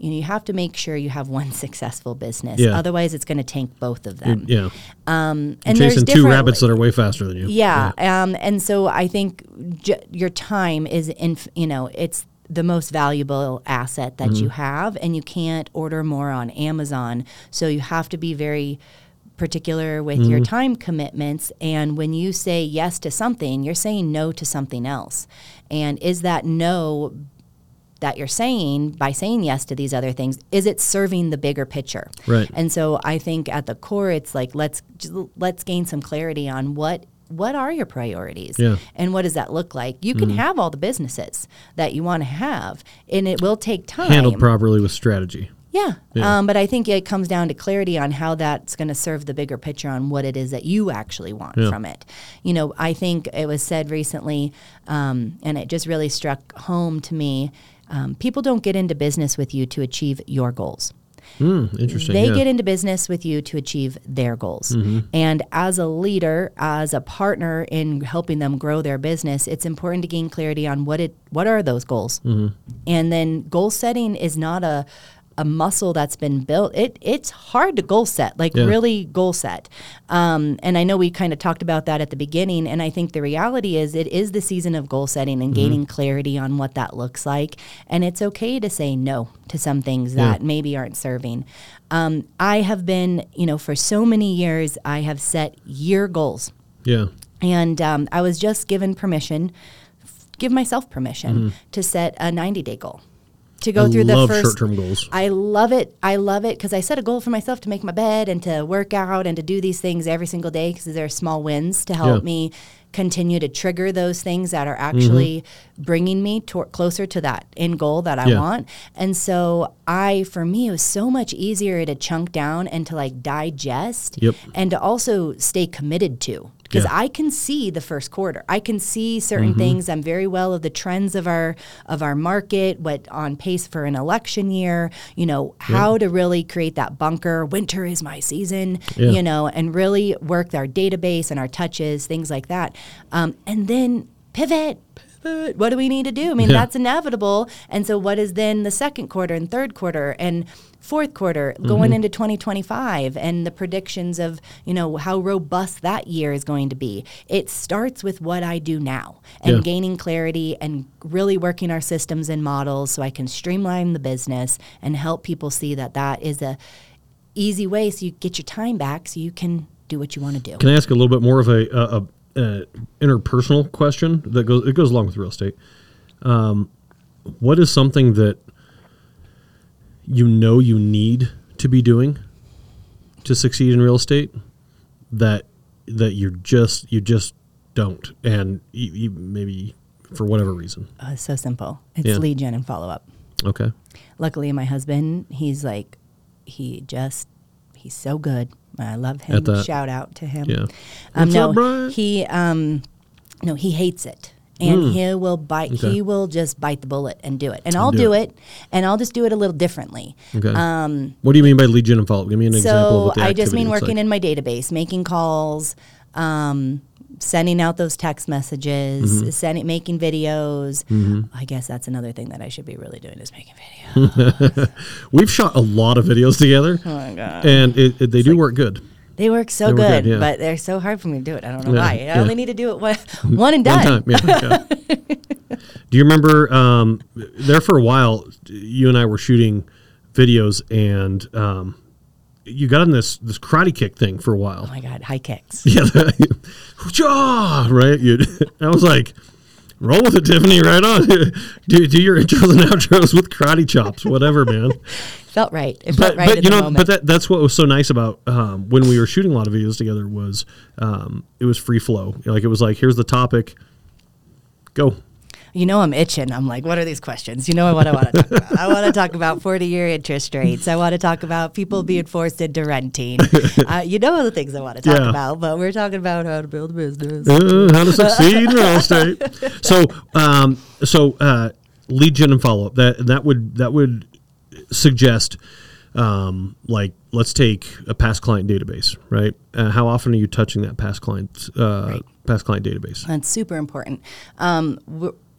you know, you have to make sure you have one successful business. Yeah. Otherwise, it's going to tank both of them. yeah Um, and You're chasing two rabbits that are way faster than you yeah, Um, and so I think j- your time is in, you know, it's the most valuable asset that you have, and you can't order more on Amazon. So you have to be very particular with your time commitments. And when you say yes to something, you're saying no to something else. And is that no that you're saying by saying yes to these other things is it serving the bigger picture Right. and so i think at the core it's like let's let's gain some clarity on what what are your priorities Yeah. And what does that look like you can have all the businesses that you want to have and it will take time handled properly with strategy yeah. Yeah. Um, but I think it comes down to clarity on how that's going to serve the bigger picture on what it is that you actually want Yeah. from it. You know, I think it was said recently, um, and it just really struck home to me. Um, people don't get into business with you to achieve your goals. Hmm, interesting They yeah. get into business with you to achieve their goals. Mm-hmm. And as a leader, as a partner in helping them grow their business, it's important to gain clarity on what it what are those goals. Mm-hmm. And then goal setting is not a a muscle that's been built. It it's hard to goal set, like Yeah. really goal set. Um, and I know we kind of talked about that at the beginning. And I think the reality is it is the season of goal setting Mm-hmm. and gaining clarity on what that looks like. And it's okay to say no to some things Yeah. that maybe aren't serving. Um, I have been, you know, for so many years, I have set year goals. yeah And um, I was just given permission, give myself permission to set a 90 day goal. To go Mm-hmm. I through the first short-term goals. I love it. I love it because I set a goal for myself to make my bed and to work out and to do these things every single day because they're small wins to help Yeah. me continue to trigger those things that are actually bringing me to, closer to that end goal that I Yeah. want. And so I, for me, it was so much easier to chunk down and to like digest Yep. and to also stay committed to because Yeah. I can see the first quarter. I can see certain things. I'm very well of the trends of our of our market, what on pace for an election year. You know how to really create that bunker. Winter is my season. Yeah. You know, and really work our database and our touches, things like that, um, and then pivot. but what do we need to do? I mean, Yeah. that's inevitable. And so, what is then the second quarter and third quarter and fourth quarter Mm-hmm. going into 2025 and the predictions of, you know, how robust that year is going to be? It starts with what I do now and Yeah. gaining clarity and really working our systems and models so I can streamline the business and help people see that that is a easy way so you get your time back so you can do what you want to do. Can I ask a little bit more of a, a, a, a interpersonal question that goes it goes along with real estate? Um, what is something that you know you need to be doing to succeed in real estate that that you're just you just don't, and you, you maybe for whatever reason. Uh, so simple. It's Yeah. lead gen and follow up. Okay. Luckily, my husband, he's like, he just, he's so good. I love him. Shout out to him. Yeah. Um, What's no, up, Brian? he, um, no, he hates it. And Mm. he will bite. Okay. He will just bite the bullet and do it. And I'll do do, it. it. and I'll just do it a little differently. Okay. what do you mean by lead gen and follow? Give me an example of So I just mean working like. in my database, making calls, um, sending out those text messages, Mm-hmm. sending, making videos. I guess that's another thing that I should be really doing is making videos. We've shot a lot of videos together, oh my god. and it, it, they do work good. They work so They good, good, yeah. but they're so hard for me to do it. I don't know Yeah, why. I yeah. only need to do it one, one and done. One time. Do you remember um, there for a while? You and I were shooting videos, and um, you got in this this karate kick thing for a while. Oh my god, high kicks. Yeah, right. You, I was like, roll with it, Tiffany. Right on. do, do your intros and outros with karate chops, whatever, man. Felt right. It felt But, right but you know, moment. but that, that's what was so nice about um, when we were shooting a lot of videos together was um, it was free flow. Like it was like, here's the topic, go. You know, I'm itching. I'm like, what are these questions? You know what I want to talk about? I want to talk about 40 year interest rates. I want to talk about people being forced into renting. uh, you know the things I want to talk Yeah. about, but we're talking about how to build a business. Uh, how to succeed in real estate. So, um, so uh, lead gen and follow up. That that would that would suggest, um, like, let's take a past client database, right? Uh, how often are you touching that past client uh, Right. past client database? That's super important. Um,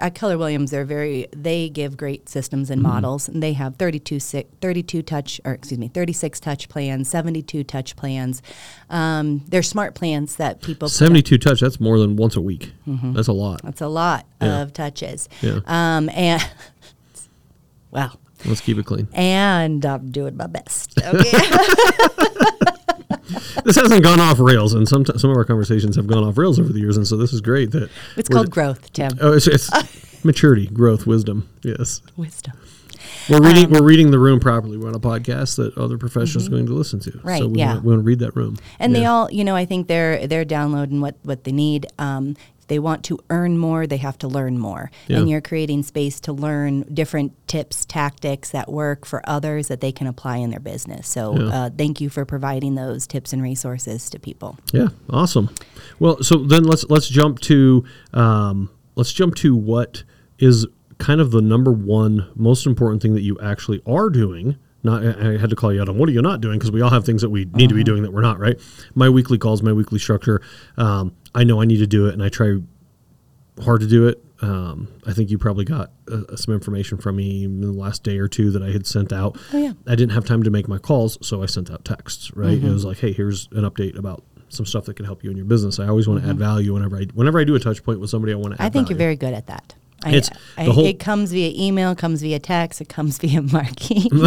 at Keller Williams, they're very they give great systems Mm-hmm. and models, and they have 32, si- 32 touch or excuse me, 36 touch plans, 72 touch plans. Um, they're smart plans that people. Seventy two touch. That's more than once a week. That's a lot. That's a lot Yeah. of touches. Yeah. Um, and wow. Let's keep it clean. and I'm doing my best. Okay. this hasn't gone off rails, and some some of our conversations have gone off rails over the years, and so this is great. That it's called growth, Tim. Oh, it's, it's maturity, growth, wisdom. Yes, Wisdom. we're reading we're reading the room properly. We're on a podcast that other professionals are going to listen to. Mm-hmm. Right, So we yeah. want, we want to read that room. And they all, you know, I think they're they're downloading what what they need. Um, they want to earn more, they have to learn more. Yeah. And you're creating space to learn different tips, tactics that work for others that they can apply in their business. So Yeah. uh, thank you for providing those tips and resources to people. Yeah, awesome. Well, so then let's let's jump to um, let's jump to what is kind of the number one most important thing that you actually are doing. Not, I had to call you out on what are you not doing because we all have things that we need to be doing that we're not. Right. My weekly calls, my weekly structure. Um, I know I need to do it, and I try hard to do it. Um, I think you probably got uh, some information from me in the last day or two that I had sent out. Oh, yeah. I didn't have time to make my calls, so I sent out texts. Right, Mm-hmm. it was like, hey, here's an update about some stuff that can help you in your business. I always want to add Mm-hmm. value whenever I whenever I do a touch point with somebody. I want to. Add I think you're very good at that. I, I, whole- it comes via email, comes via text, it comes via marquee.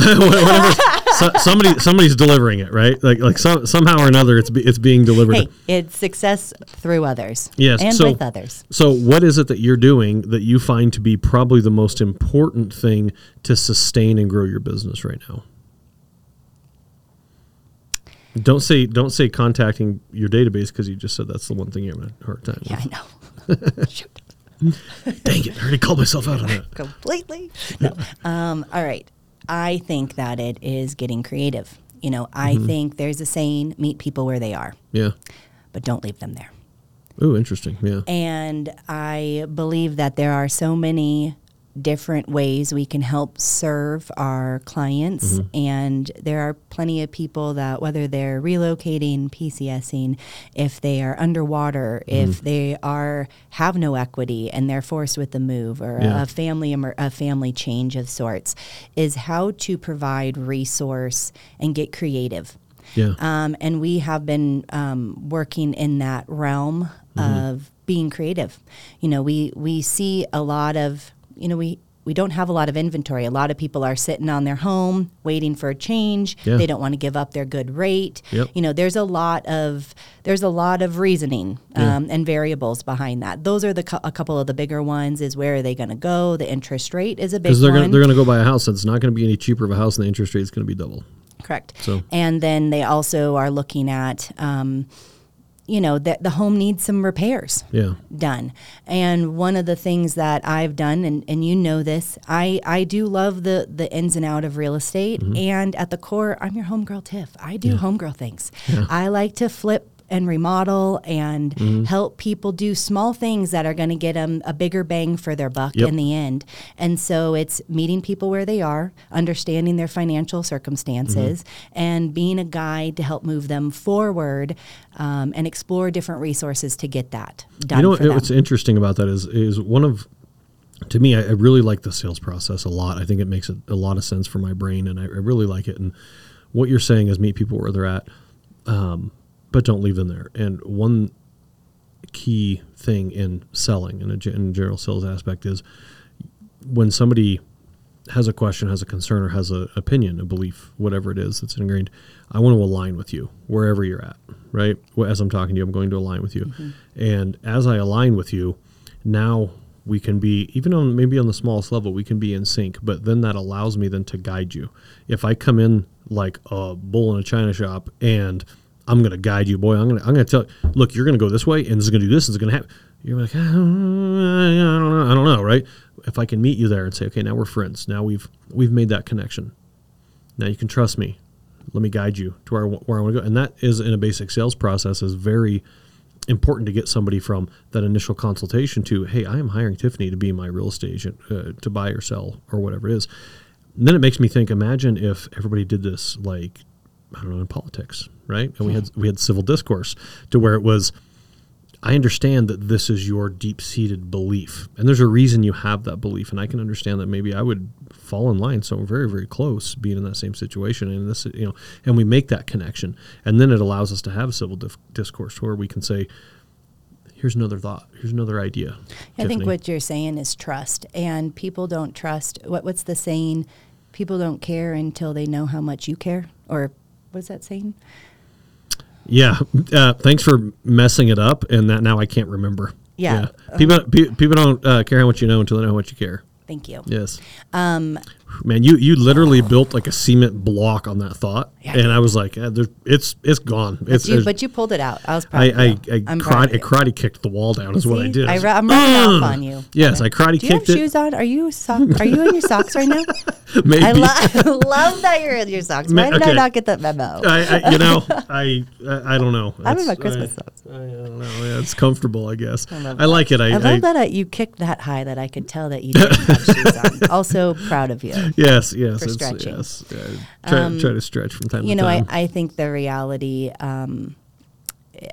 So, somebody somebody's delivering it, right? Like like some, somehow or another, it's be, it's being delivered. hey, it's success through others. Yes, And so- with others. So, what is it that you're doing that you find to be probably the most important thing to sustain and grow your business right now? Don't say don't say contacting your database because you just said that's the one thing you're having a hard time. Yeah, I know. Dang it! I already called myself out on that. completely. No. Um, all right. I think that it is getting creative. You know, I Mm-hmm. think there's a saying meet people where they are, Yeah. but don't leave them there. Oh, interesting. Yeah. And I believe that there are so many different ways we can help serve our clients. And there are plenty of people that, whether they're relocating, PCSing, if they are underwater, if they are have no equity and they're forced with the move or Yeah. a family a family change of sorts, is how to provide resource and get creative. Yeah. Um, and we have been um, working in that realm of being creative. You know, we we see a lot of you know we. We don't have a lot of inventory. A lot of people are sitting on their home waiting for a change. Yeah. They don't want to give up their good rate. Yep. You know, there's a lot of there's a lot of reasoning Yeah. um, and variables behind that. Those are the cou- a couple of the bigger ones. Is where are they going to go? The interest rate is a big Because they're gonna they're gonna go buy a house that's not gonna be any cheaper of a house, and the interest rate is gonna be double. Correct. So- and then they also are looking at, um, you know, that the home needs some repairs Yeah. done. And one of the things that I've done, and, and you know this, I, I do love the, the ins and out of real estate. Mm-hmm. And at the core, I'm your homegirl Tiff. I do homegirl things. I like to flip and remodel and help people do small things that are going to get them a bigger bang for their buck Yep. in the end. And so it's meeting people where they are, understanding their financial circumstances, and being a guide to help move them forward um, and explore different resources to get that done you know what's interesting about that is is one of to me I, I really like the sales process a lot. I think it makes a, a lot of sense for my brain and I, I really like it. And what you're saying is meet people where they're at um, but don't leave them there and one key thing in selling in a, in general sales aspect is when somebody has a question, has a concern, or has an opinion, a belief, whatever it is that's ingrained, I want to align with you wherever you're at, right? As I'm talking to you, I'm going to align with you. Mm-hmm. And as I align with you, now we can be, even on maybe on the smallest level, we can be in sync, but then that allows me then to guide you. If I come in like a bull in a china shop and I'm going to guide you, boy, I'm going to, I'm going to tell, you, look, you're going to go this way and this is going to do this, and it's going to happen. You're like, I don't know, I don't know, right? If I can meet you there and say, okay, now we're friends. Now we've we've made that connection. Now you can trust me. Let me guide you to where I, where I want to go. And that is in a basic sales process is very important to get somebody from that initial consultation to, hey, I am hiring Tiffany to be my real estate agent uh, to buy or sell or whatever it is. And then it makes me think. Imagine if everybody did this, like I don't know, in politics, right? And we hmm. had we had civil discourse to where it was. I understand that this is your deep seated belief, and there's a reason you have that belief, and I can understand that maybe I would fall in line so very very close being in that same situation, and this you know, and we make that connection, and then it allows us to have a civil dif- discourse where we can say, here's another thought, here's another idea. I think what you're saying is trust, and people don't trust. What What's the saying? People don't care until they know how much you care, or what's that saying? Yeah. Uh, thanks for messing it up, and that now I can't remember. Yeah. People pe- people don't uh, care how much you know until they know how much you care. Thank you. Yes. Um, Man, you you literally built like a cement block on that thought, Yeah. and I was like, uh, there, it's it's gone. It's, But you, there's- but you pulled it out. I was proud. I I, you. I, I'm proud I karate kicked the wall down is what I did. I I'm rubbing off on you. Yes, I karate Do you have it. shoes on? Are you sock? Are you in your socks right now? Maybe. I lo- love that you're in your socks. Why did I not get that memo? I, I, you know, I, I, I don't know. I'm in my Christmas I, socks. I, I don't know. Yeah, it's comfortable, I guess. I, like it. I, I love I- that I, you kicked that high that I could tell that you didn't have shoes on. Also proud of you. Yes, yes, for stretching. Um, yes. Uh, try, try to stretch from time to time. you to know, I, time. I think the reality, um, I-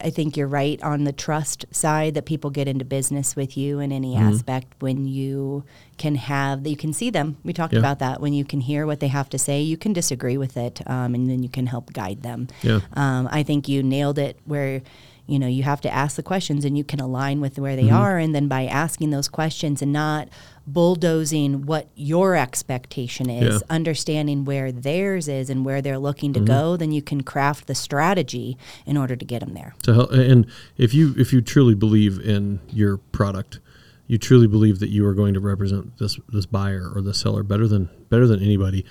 I think you're right on the trust side that people get into business with you in any Mm-hmm. aspect when you can have, you can see them. We talked Yeah. about that. When you can hear what they have to say, you can disagree with it, um, and then you can help guide them. Yeah. Um, I think you nailed it where you know you have to ask the questions and you can align with where Mm-hmm. they are and then by asking those questions and not bulldozing what your expectation is Yeah. Mm-hmm. understanding where theirs is and where they're looking to go then you can craft the strategy in order to get them there to help and if you if you truly believe in your product you truly believe that you are going to represent this this buyer or the seller better than better than anybody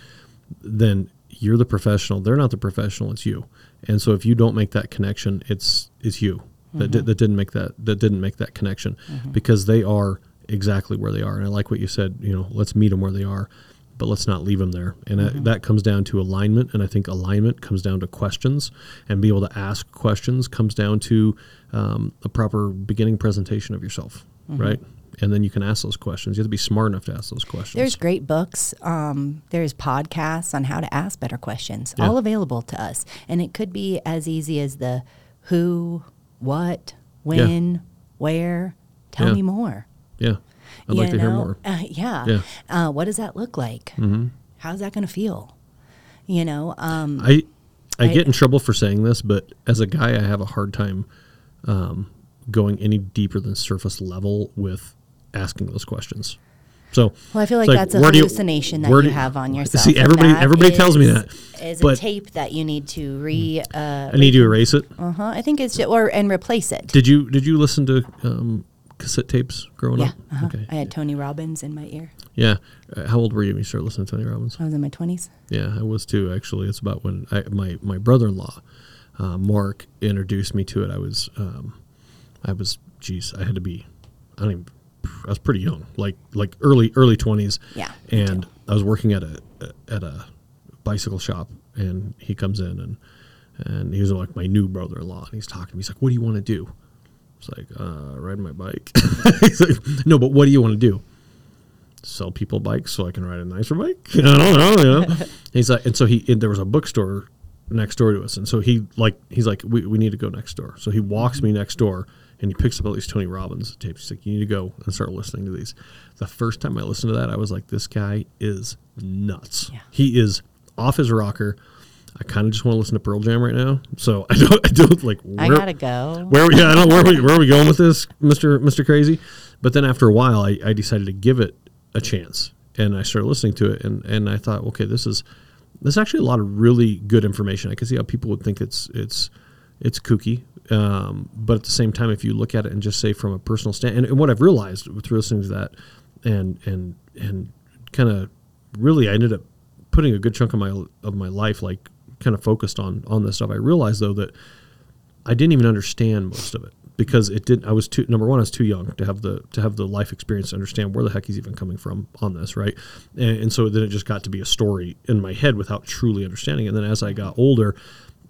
then you're the professional they're not the professional it's you and so if you don't make that connection it's it's you that, Mm-hmm. di- that didn't make that that didn't make that connection because they are exactly where they are and i like what you said you know let's meet them where they are but let's not leave them there and Mm-hmm. that comes down to alignment and i think alignment comes down to questions and be able to ask questions comes down to um, a proper beginning presentation of yourself Mm-hmm. right and then you can ask those questions. You have to be smart enough to ask those questions. There's great books. Um, there's podcasts on how to ask better questions, Yeah. all available to us. And it could be as easy as the who, what, when, where. Tell Yeah. me more. yeah, I'd like You to hear more. Uh, yeah. Yeah. Uh, what does that look like? Mm-hmm. How's that going to feel? You know, um, I I I- get in trouble for saying this, but as a guy, I have a hard time um, going any deeper than surface level with asking those questions. So, well, I feel like it's that's a do you- hallucination that you have on yourself. See, everybody that everybody tells me that. is a tape that you need to re. Uh, I need to erase it. uh huh. I think it's just, or and replace it. Did you did you listen to um, cassette tapes growing yeah. up? Uh-huh. Okay. I had Tony Robbins in my ear. Yeah. Uh, how old were you when you started listening to Tony Robbins? I was in my twenties. Yeah, I was too. Actually, it's about when I, my my brother in law, uh, Mark, introduced me to it. I was, um, I was, geez, I had to be, I don't even, I was pretty young, like like early early twenties. Yeah, and I was working at a at a bicycle shop, and he comes in and and he was like my new brother in law, and he's talking to me. He's like, "What do you want to do?" It's like, uh, riding my bike. he's like, "No, but what do you want to do?" sell people bikes so I can ride a nicer bike. I don't know, you know. he's like, and so he and there was a bookstore next door to us, and so he like he's like, we, we need to go next door. So he walks me next door and he picks up all these Tony Robbins tapes. He's like, you need to go and start listening to these. The first time I listened to that, I was like, this guy is nuts. Yeah. He is off his rocker. I kind of just want to listen to Pearl Jam right now. So I don't, I don't like. I gotta go. where yeah, I don't where are we where are we going with this, Mister Mister Crazy? But then after a while, I, I decided to give it a chance, and I started listening to it, and, and I thought, okay, this is there's actually a lot of really good information. I can see how people would think it's it's it's kooky, um, but at the same time, if you look at it and just say from a personal stand, and, and what I've realized through listening to that, and and and kind of really, I ended up putting a good chunk of my of my life like kind of focused on on this stuff. I realized though that I didn't even understand most of it because it didn't. I was too number one. I was too young to have the to have the life experience to understand where the heck he's even coming from on this, right? And, and so then it just got to be a story in my head without truly understanding. And then as I got older,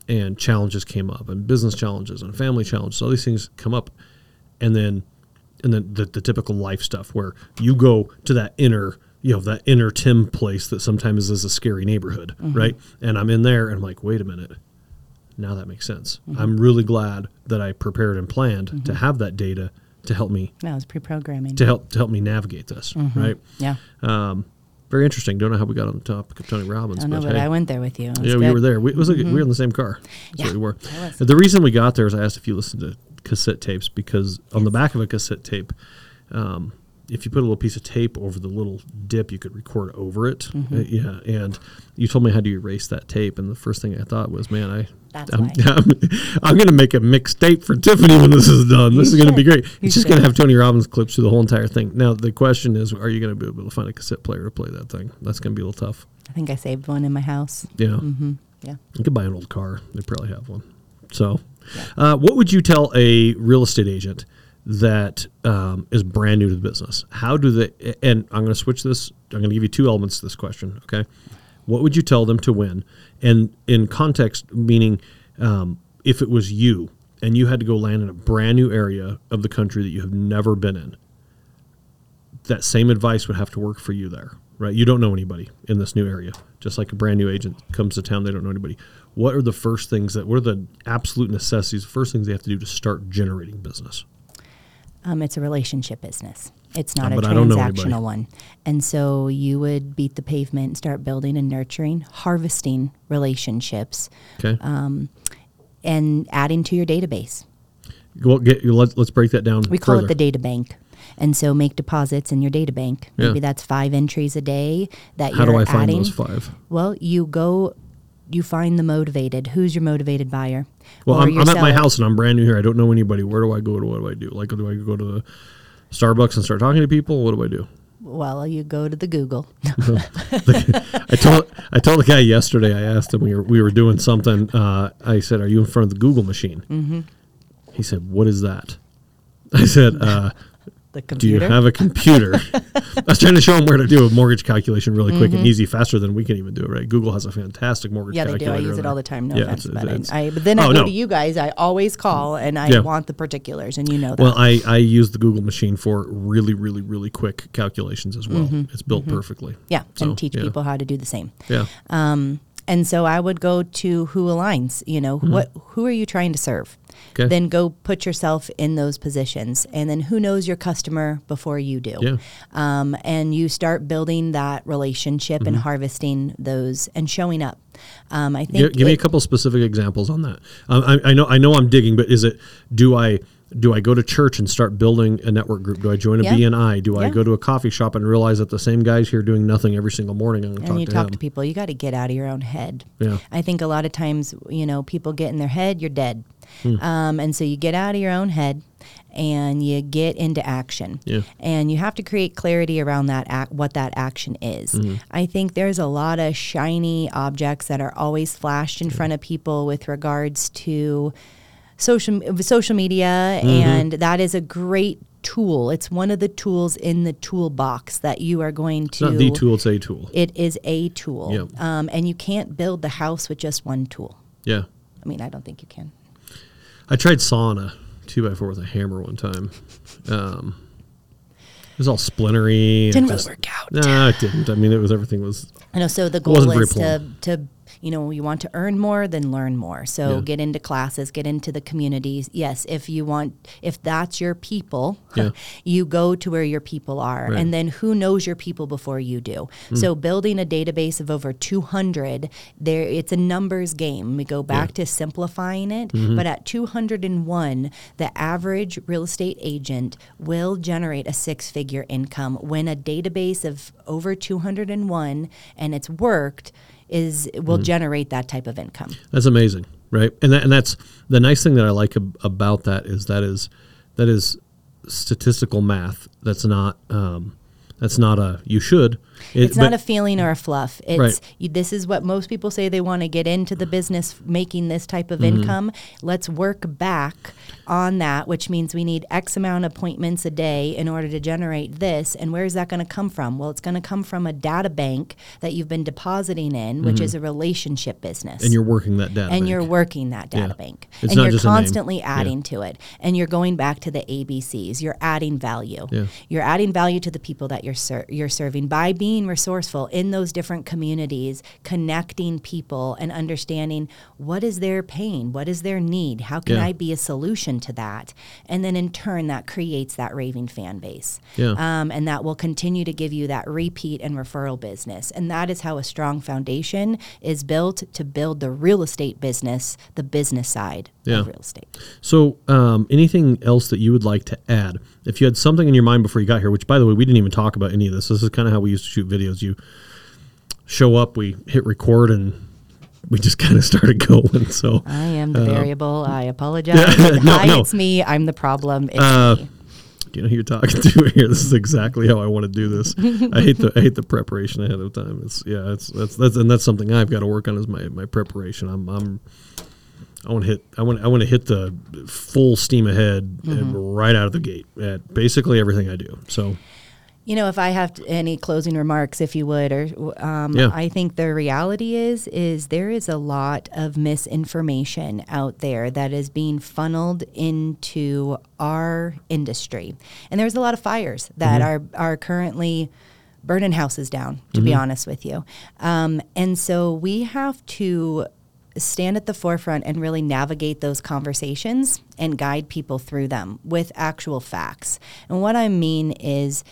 and challenges came up, and business challenges, and family challenges, all these things come up, and then and then the, the typical life stuff where you go to that inner you know that inner tim place that sometimes is a scary neighborhood mm-hmm. right? And i'm in there and i'm like wait a minute. Now that makes sense. Mm-hmm. I'm really glad that i prepared and planned to mm-hmm. have that data to help me it was pre-programming. to help to help me navigate this right? Yeah. um, very interesting don't know how we got on the topic of tony robbins I know, but hey. I went there with you. It Yeah, we were there. We, was like we were in the same car. That's Yeah, we were. The reason we got there is I asked if you listened to cassette tapes because on the back of a cassette tape, um, if you put a little piece of tape over the little dip, you could record over it. Mm-hmm. Uh, yeah, and you told me how to erase that tape, and the first thing I thought was, man, I. That's I'm. I'm, I'm going to make a mixtape for Tiffany when this is done. This You is going to be great. You It's just going to have Tony Robbins clips through the whole entire thing. Now, the question is, are you going to be able to find a cassette player to play that thing? That's going to be a little tough. I think I saved one in my house. Yeah. Mm-hmm. Yeah. You could buy an old car. They probably have one. So, uh, what would you tell a real estate agent that um, is brand new to the business? How do they? And I'm going to switch this. I'm going to give you two elements to this question. Okay, what would you tell them to win? And in context, meaning um, if it was you and you had to go land in a brand new area of the country that you have never been in, that same advice would have to work for you there, right? You don't know anybody in this new area. Just like a brand new agent comes to town, they don't know anybody. What are the first things that, what are the absolute necessities, first things they have to do to start generating business? Um, it's a relationship business. It's not Uh, a but I don't know anybody. transactional one. And so you would beat the pavement start building and nurturing, harvesting relationships, Okay. and adding to your database. well, get, let, let's break that down. We call further. it the data bank. And so make deposits in your data bank. Yeah. Maybe that's five entries a day that How you're adding. How do I find those five? Well, you go, you find the motivated. Who's your motivated buyer? Well, I'm, I'm at my house and I'm brand new here. I don't know anybody. Where do I go? To what do I do? Like, do I go to the Starbucks and start talking to people? What do I do? Well, you go to the Google. I told I told the guy yesterday. I asked him we were we were doing something. Uh, I said, "Are you in front of the Google machine?" Mm-hmm. He said, "What is that?" I said, uh, The Do you have a computer? I was trying to show them where to do a mortgage calculation really quick and easy, faster than we can even do it. Right? Google has a fantastic mortgage. Mm-hmm. yeah, they do. I use it all the time. No Yeah, offense, it's- but, it's- I, but then Oh, I go no. to you guys. I always call and I Yeah. want the particulars, and you know that. Well, I, I use the Google machine for really, really, really quick calculations as well. It's built perfectly. yeah, So, and teach yeah. people how to do the same. Yeah. Um, and so I would go to who aligns. You know, what who are you trying to serve? Okay. Then go put yourself in those positions, and then who knows your customer before you do. Yeah. Um, and you start building that relationship Mm-hmm. and harvesting those and showing up. Um, I think Give, give me a couple specific examples on that. Um, I, I know I know I'm digging, but is it do I do I go to church and start building a network group? Do I join a Yeah. BNI? Do I go to a coffee shop and realize that the same guy's here doing nothing every single morning? I'm going to and talk you to talk him. to people you got to get out of your own head Yeah. i think a lot of times you know people get in their head you're dead Hmm. um, and so you get out of your own head and you get into action Yeah. and you have to create clarity around that act, what that action is Mm-hmm. i think there's a lot of shiny objects that are always flashed in front of people with regards to social social media Mm-hmm. and that is a great tool it's one of the tools in the toolbox that you are going to. It's not the tool; it's a tool. it is a tool. Yep. Um, and you can't build the house with just one tool. Yeah. I mean, I don't think you can. I tried sawing a two by four with a hammer one time. Um, it was all splintery. Didn't really work out. No, it didn't. I mean, it was everything was I know. So the goal is to, to, you know, you want to earn more, then learn more. So Yeah. get into classes, get into the communities. Yes, if you want, if that's your people, Yeah. you go to where your people are. Right. And then who knows your people before you do? So building a database of over 200, there it's a numbers game. We go back to simplifying it, Mm-hmm. but at 201, the average real estate agent will generate a six-figure income when a database of over 201 and it's worked is will Hmm. generate that type of income. That's amazing, right? And that, and that's the nice thing that I like ab- about that is that is that is statistical math. That's not um, that's not a you should. It- It's not a feeling or a fluff. It's Right. you, this is what most people say they want to get into the business making this type of Mm-hmm. income. Let's work back on that, which means we need X amount of appointments a day in order to generate this. And where is that going to come from? Well, it's going to come from a data bank that you've been depositing in, which is a relationship business. Mm-hmm. and you're working that data. and bank. you're working that data Yeah. bank It's and you're just a name. constantly Yeah. adding to it and you're going back to the abcs you're adding value Yeah. you're adding value to the people that you're ser- you're serving by being resourceful in those different communities connecting people and understanding what is their pain what is their need how can Yeah. i be a solution to that and then in turn that creates that raving fan base Yeah. um, and that will continue to give you that repeat and referral business. And that is how a strong foundation is built to build the real estate business, the business side Yeah. of real estate. So, um, anything else that you would like to add? If you had something in your mind before you got here, which, by the way, we didn't even talk about any of this. This is kind of how we used to shoot videos. You show up, we hit record, and we just kind of started going. So, I am the variable. I apologize. Uh, no, Hi, no. it's me. I'm the problem. It's Uh, me. do you know who you're talking to here? This is exactly how I want to do this. I hate the I hate the preparation ahead of time. It's yeah, it's that's that's and that's something I've got to work on is my my preparation. I'm I'm I want to hit I want I want to hit the full steam ahead and right out of the gate at basically everything I do. So You know, if I have to, any closing remarks, if you would, or um, Yeah. I think the reality is, is there is a lot of misinformation out there that is being funneled into our industry, and there's a lot of fires that are are currently burning houses down. To be honest with you, um, and so we have to stand at the forefront and really navigate those conversations and guide people through them with actual facts. And what I mean is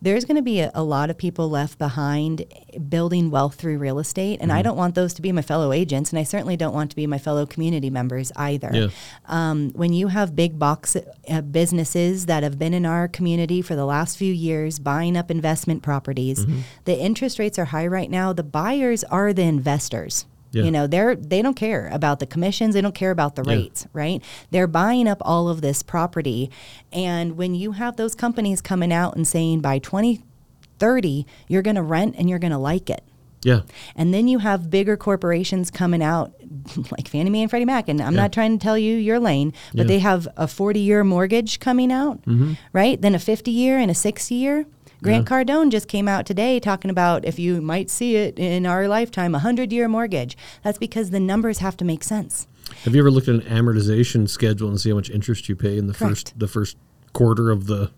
there's going to be a, a lot of people left behind building wealth through real estate. And I don't want those to be my fellow agents. And I certainly don't want to be my fellow community members either. Yeah. Um, when you have big box uh, businesses that have been in our community for the last few years buying up investment properties, Mm-hmm. the interest rates are high right now. The buyers are the investors. Yeah. You know, they're they don't care about the commissions, they don't care about the Yeah. rates, right? They're buying up all of this property. And when you have those companies coming out and saying by 2030 you're going to rent and you're going to like it. Yeah. And then you have bigger corporations coming out like Fannie Mae and Freddie Mac. And I'm Yeah. not trying to tell you your lane, but Yeah. they have a 40 year mortgage coming out, mm-hmm. right? Then a 50 year and a 60 year. Grant Cardone just came out today talking about if you might see it in our lifetime, a 100 year mortgage. That's because the numbers have to make sense. Have you ever looked at an amortization schedule and see how much interest you pay in the Correct. first the first quarter of the?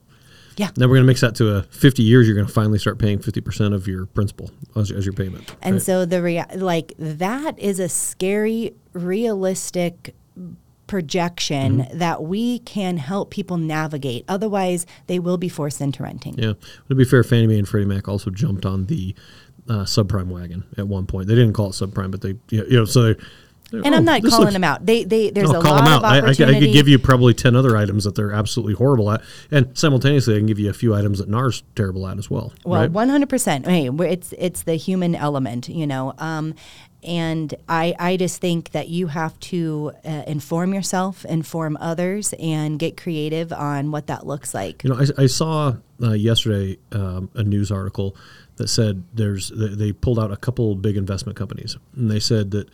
Yeah. Then we're going to mix that to a 50 years. You're going to finally start paying 50 percent of your principal as, as your payment. And right? so the rea- like that is a scary, realistic projection Mm-hmm. that we can help people navigate. Otherwise, they will be forced into renting. Yeah. To be fair, Fannie Mae and Freddie Mac also jumped on the uh, subprime wagon at one point. They didn't call it subprime, but they, you know, so. They, And I'm not calling them out. They they there's No, a lot of out. I, I, could- I could give you probably 10 other items that they're absolutely horrible at. And simultaneously, I can give you a few items that NAR's terrible at as well. Well, right? one hundred percent. Hey, it's it's the human element, you know. Um, and I I just think that you have to uh, inform yourself, inform others, and get creative on what that looks like. You know, I, I saw uh, yesterday um, a news article that said there's they, they pulled out a couple big investment companies, and they said that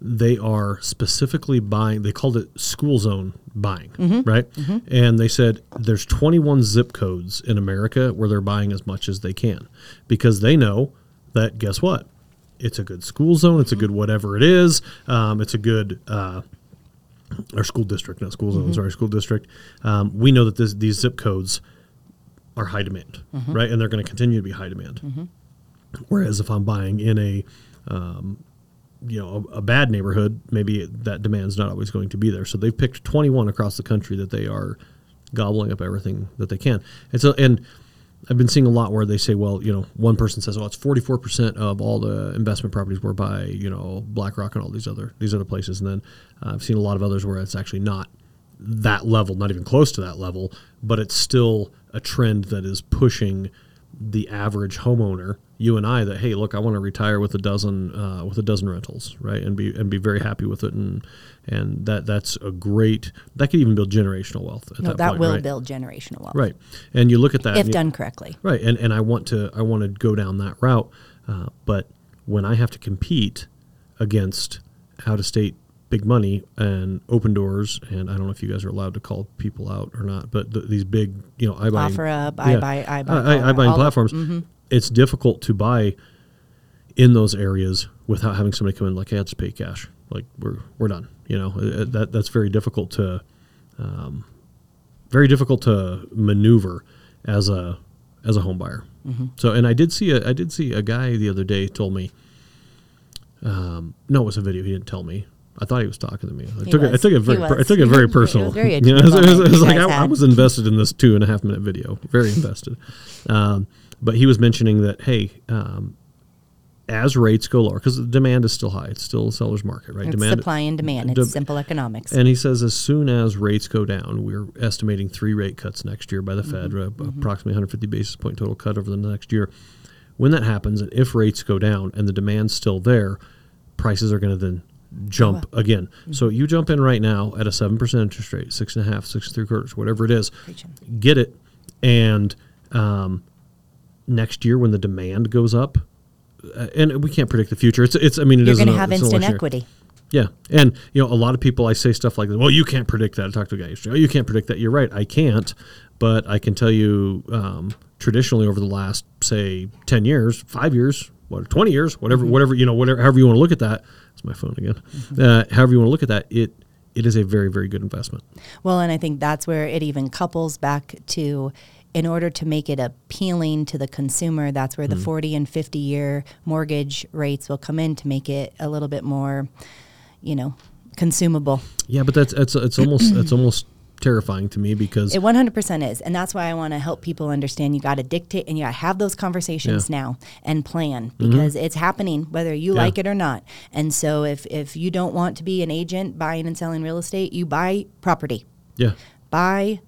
they are specifically buying. They called it school zone buying, right? And they said there's 21 zip codes in America where they're buying as much as they can because they know that guess what. It's a good school zone. It's a good whatever it is. Um, it's a good uh, or school district, not school zone. Sorry, school district. Um, we know that this, these zip codes are high demand, right? And they're going to continue to be high demand. Whereas if I'm buying in a, um, you know, a, a bad neighborhood, maybe that demand's not always going to be there. So they've picked 21 across the country that they are gobbling up everything that they can. And so, and I've been seeing a lot where they say, well, you know, one person says, "Oh, it's 44% of all the investment properties were by, you know, BlackRock and all these other these other places." And then uh, I've seen a lot of others where it's actually not that level, not even close to that level, but it's still a trend that is pushing the average homeowner, you and I, that hey, look, I want to retire with a dozen uh, with a dozen rentals, right, and be and be very happy with it, and and that that's a great that could even build generational wealth. At No, that, that point, will right? build generational wealth right, and you look at that if you- done correctly. Right, and and I want to I want to go down that route, uh, but when I have to compete against out of state big money and open doors, and I don't know if you guys are allowed to call people out or not, but th- these big you know I buy Offer up, I buy- I buy I, I buy all the- platforms. It's difficult to buy in those areas without having somebody come in like, hey, I just pay cash. Like we're we're done. You know Uh, that that's very difficult to um, very difficult to maneuver as a as a home buyer. So, and I did see a I did see a guy the other day told me. Um, no, it was a video. He didn't tell me. I thought he was talking to me. I He took it. I took it very. Per, I took it very was very- it personal. was very You know, it was, it was- it was like I, I was invested in this two and a half minute video. Very invested. Um, but he was mentioning that hey, um, as rates go lower, because the demand is still high. It's still a seller's market, right? It's demand supply and demand. It's de- simple economics. and he says as soon as rates go down, we're estimating three rate cuts next year by the Fed, Mm-hmm. uh, approximately 150 basis point total cut over the next year. When that happens, and if rates go down and the demand's still there, prices are going to then jump again. Mm-hmm. So you jump in right now at a seven percent interest rate, six and a half, six and three quarters, whatever it is, Preaching. get it, and um, next year when the demand goes up. Uh, and we can't predict the future. It's, it's. I mean, it You're going to have instant year. equity. Yeah, and you know, a lot of people I say stuff like, "Well, you can't predict that." I talked to a guy yesterday. Oh, you can't predict that. You're right. I can't, but I can tell you, um, traditionally over the last say ten years, five years, what twenty years, whatever, whatever you know, whatever, however you want to look at that. It's my phone again. Uh, however you want to look at that, it it is a very very good investment. Well, and I think that's where it even couples back to in order to make it appealing to the consumer, that's where the mm. 40 and 50 year mortgage rates will come in to make it a little bit more, you know, consumable. Yeah, but that's it's it's almost it's almost terrifying to me because It 100% is. And that's why I want to help people understand you got to dictate and you got to have those conversations Yeah. now and plan mm-hmm. because it's happening whether you Yeah. like it or not. And so if, if you don't want to be an agent buying and selling real estate, you buy property. yeah, Buy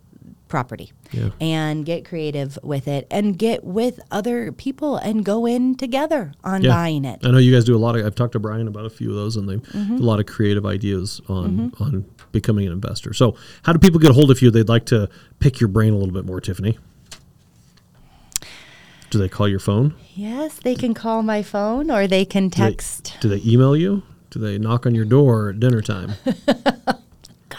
property Yeah. and get creative with it and get with other people and go in together on yeah. buying it. I know you guys do a lot of. I've talked to Brian about a few of those, and they Mm-hmm. a lot of creative ideas on on becoming an investor. So, how do people get a hold of you? They'd like to pick your brain a little bit more, Tiffany. Do they call your phone? Yes, they can call my phone or they can Do they- text. Do they email you? Do they knock on your door at dinner time?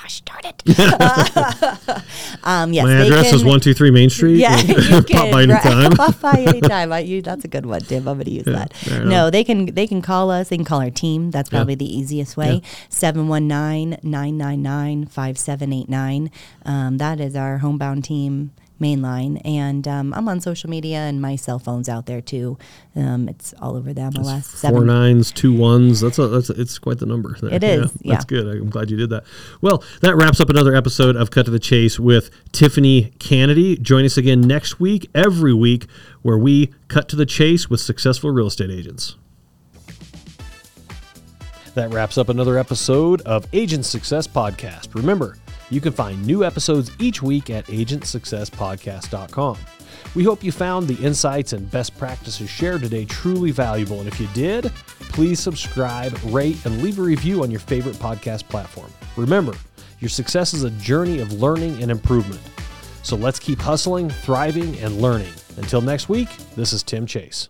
Gosh darn it. um, yes, My address can, is one two three Main Street. Yeah, you Pop can by right, anytime. Pop by anytime. I, you, that's a good one, Tim. I'm going to use that. No, they can they can call us. They can call our team. That's Yeah. probably the easiest way. 719-999-5789. Um, that is our homebound team main line. And um, I'm on social media and my cell phone's out there too. Um, it's all over the MLS. Four Seven. nines, two ones. That's a that's a, it's quite the number. There. It is, That's yeah. good. I'm glad you did that. Well, that wraps up another episode of Cut to the Chase with Tiffany Canady. Join us again next week, every week, where we cut to the chase with successful real estate agents. That wraps up another episode of Agent Success Podcast. Remember, you can find new episodes each week at agentsuccesspodcast.com. We hope you found the insights and best practices shared today truly valuable. And if you did, please subscribe, rate, and leave a review on your favorite podcast platform. Remember, your success is a journey of learning and improvement. So let's keep hustling, thriving, and learning. Until next week, this is Tim Chase.